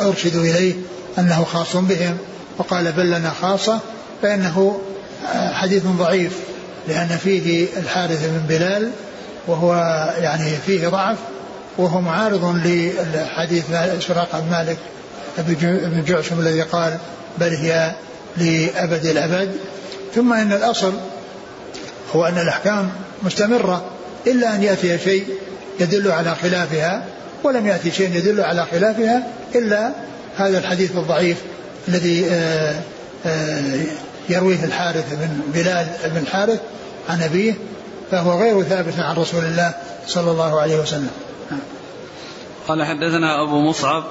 أرشدوا إليه أنه خاص بهم. وقال بل لنا خاصة فإنه حديث ضعيف لأن فيه الحارث بن بلال وهو يعني فيه ضعف وهو معارض لحديث سراقة بن مالك بن جعشم الذي قال بل هي لأبد الأبد. ثم إن الأصل هو أن الأحكام مستمرة إلا أن يأتي شيء يدل على خلافها ولم يأتي شيء يدل على خلافها إلا هذا الحديث الضعيف الذي آه، آه، يرويه الحارث بن بلال بن الحارث عن أبيه فهو غير ثابت عن رسول الله صلى الله عليه وسلم. قال حدثنا أبو مصعب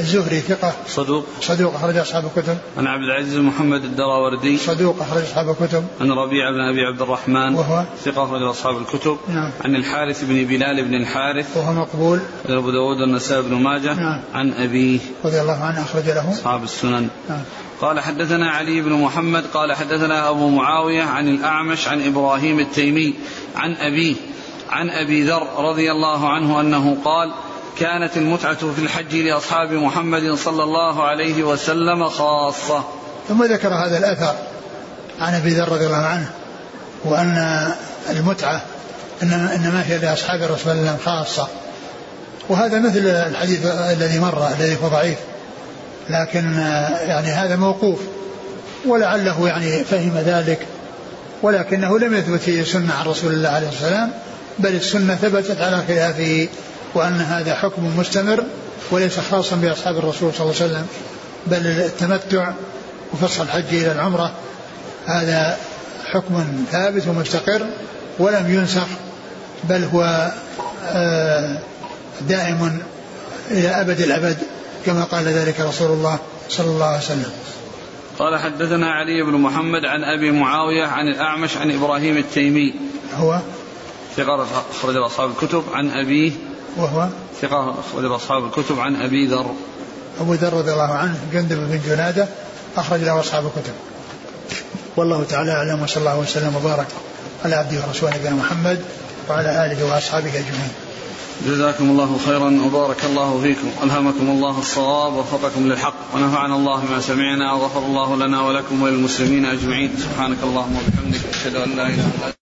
الزهري ثقة. صدوق. صدوق أخرج أصحاب الكتب. عن عبد العزيز محمد الدراوردي. صدوق أخرج أصحاب الكتب. عن ربيع بن أبي عبد الرحمن. وهو؟ ثقة أخرج أصحاب الكتب. نعم. عن الحارث بن بلال بن الحارث. وهو مقبول. أبو داود والنسائي بن ماجه. نعم. عن أبيه رضي الله عنه أخرج له. أصحاب السنن. نعم. قال حدثنا علي بن محمد قال حدثنا أبو معاوية عن الأعمش عن إبراهيم التيمي عن أبيه عن أبي ذر رضي الله عنه أنه قال كانت المتعة في الحج لأصحاب محمد صلى الله عليه وسلم خاصة. ثم ذكر هذا الأثر عن أبي ذر رضي الله عنه وأن المتعة إنما, هي لأصحاب رسول الله خاصة. وهذا مثل الحديث الذي مر الذي هو ضعيف لكن يعني هذا موقوف ولعله يعني فهم ذلك ولكنه لم يثبت فيه سنة عن رسول الله عليه والسلام بل السنة ثبتت على خلافه. وأن هذا حكم مستمر وليس خاصا بأصحاب الرسول صلى الله عليه وسلم بل التمتع وفسخ الحج إلى العمرة. هذا حكم ثابت ومستقر ولم ينسخ بل هو آه، دائم إلى أبد الأبد كما قال ذلك رسول الله صلى الله عليه وسلم. قال حدثنا علي بن محمد عن أبي معاوية عن الأعمش عن إبراهيم التيمي. هو؟ ثقة أخرج أصحاب الكتب. عن أبيه وهو ثقة أخرج أصحاب الكتب عن أبي ذر. أبو ذر رضي الله عنه جندب بن جنادة أخرج له أصحاب الكتب. والله تعالى أعلم وصلى الله وسلم وبارك على عبده ورسوله نبينا محمد وعلى آله وأصحابه أجمعين. جزاكم الله خيرا وبارك الله فيكم. ألهمكم الله الصواب ووفقكم للحق. ونفعنا الله بما سمعنا وغفر الله لنا ولكم وللمسلمين أجمعين. سبحانك اللهم وبحمدك أشهد أن لا إله إلا أنت.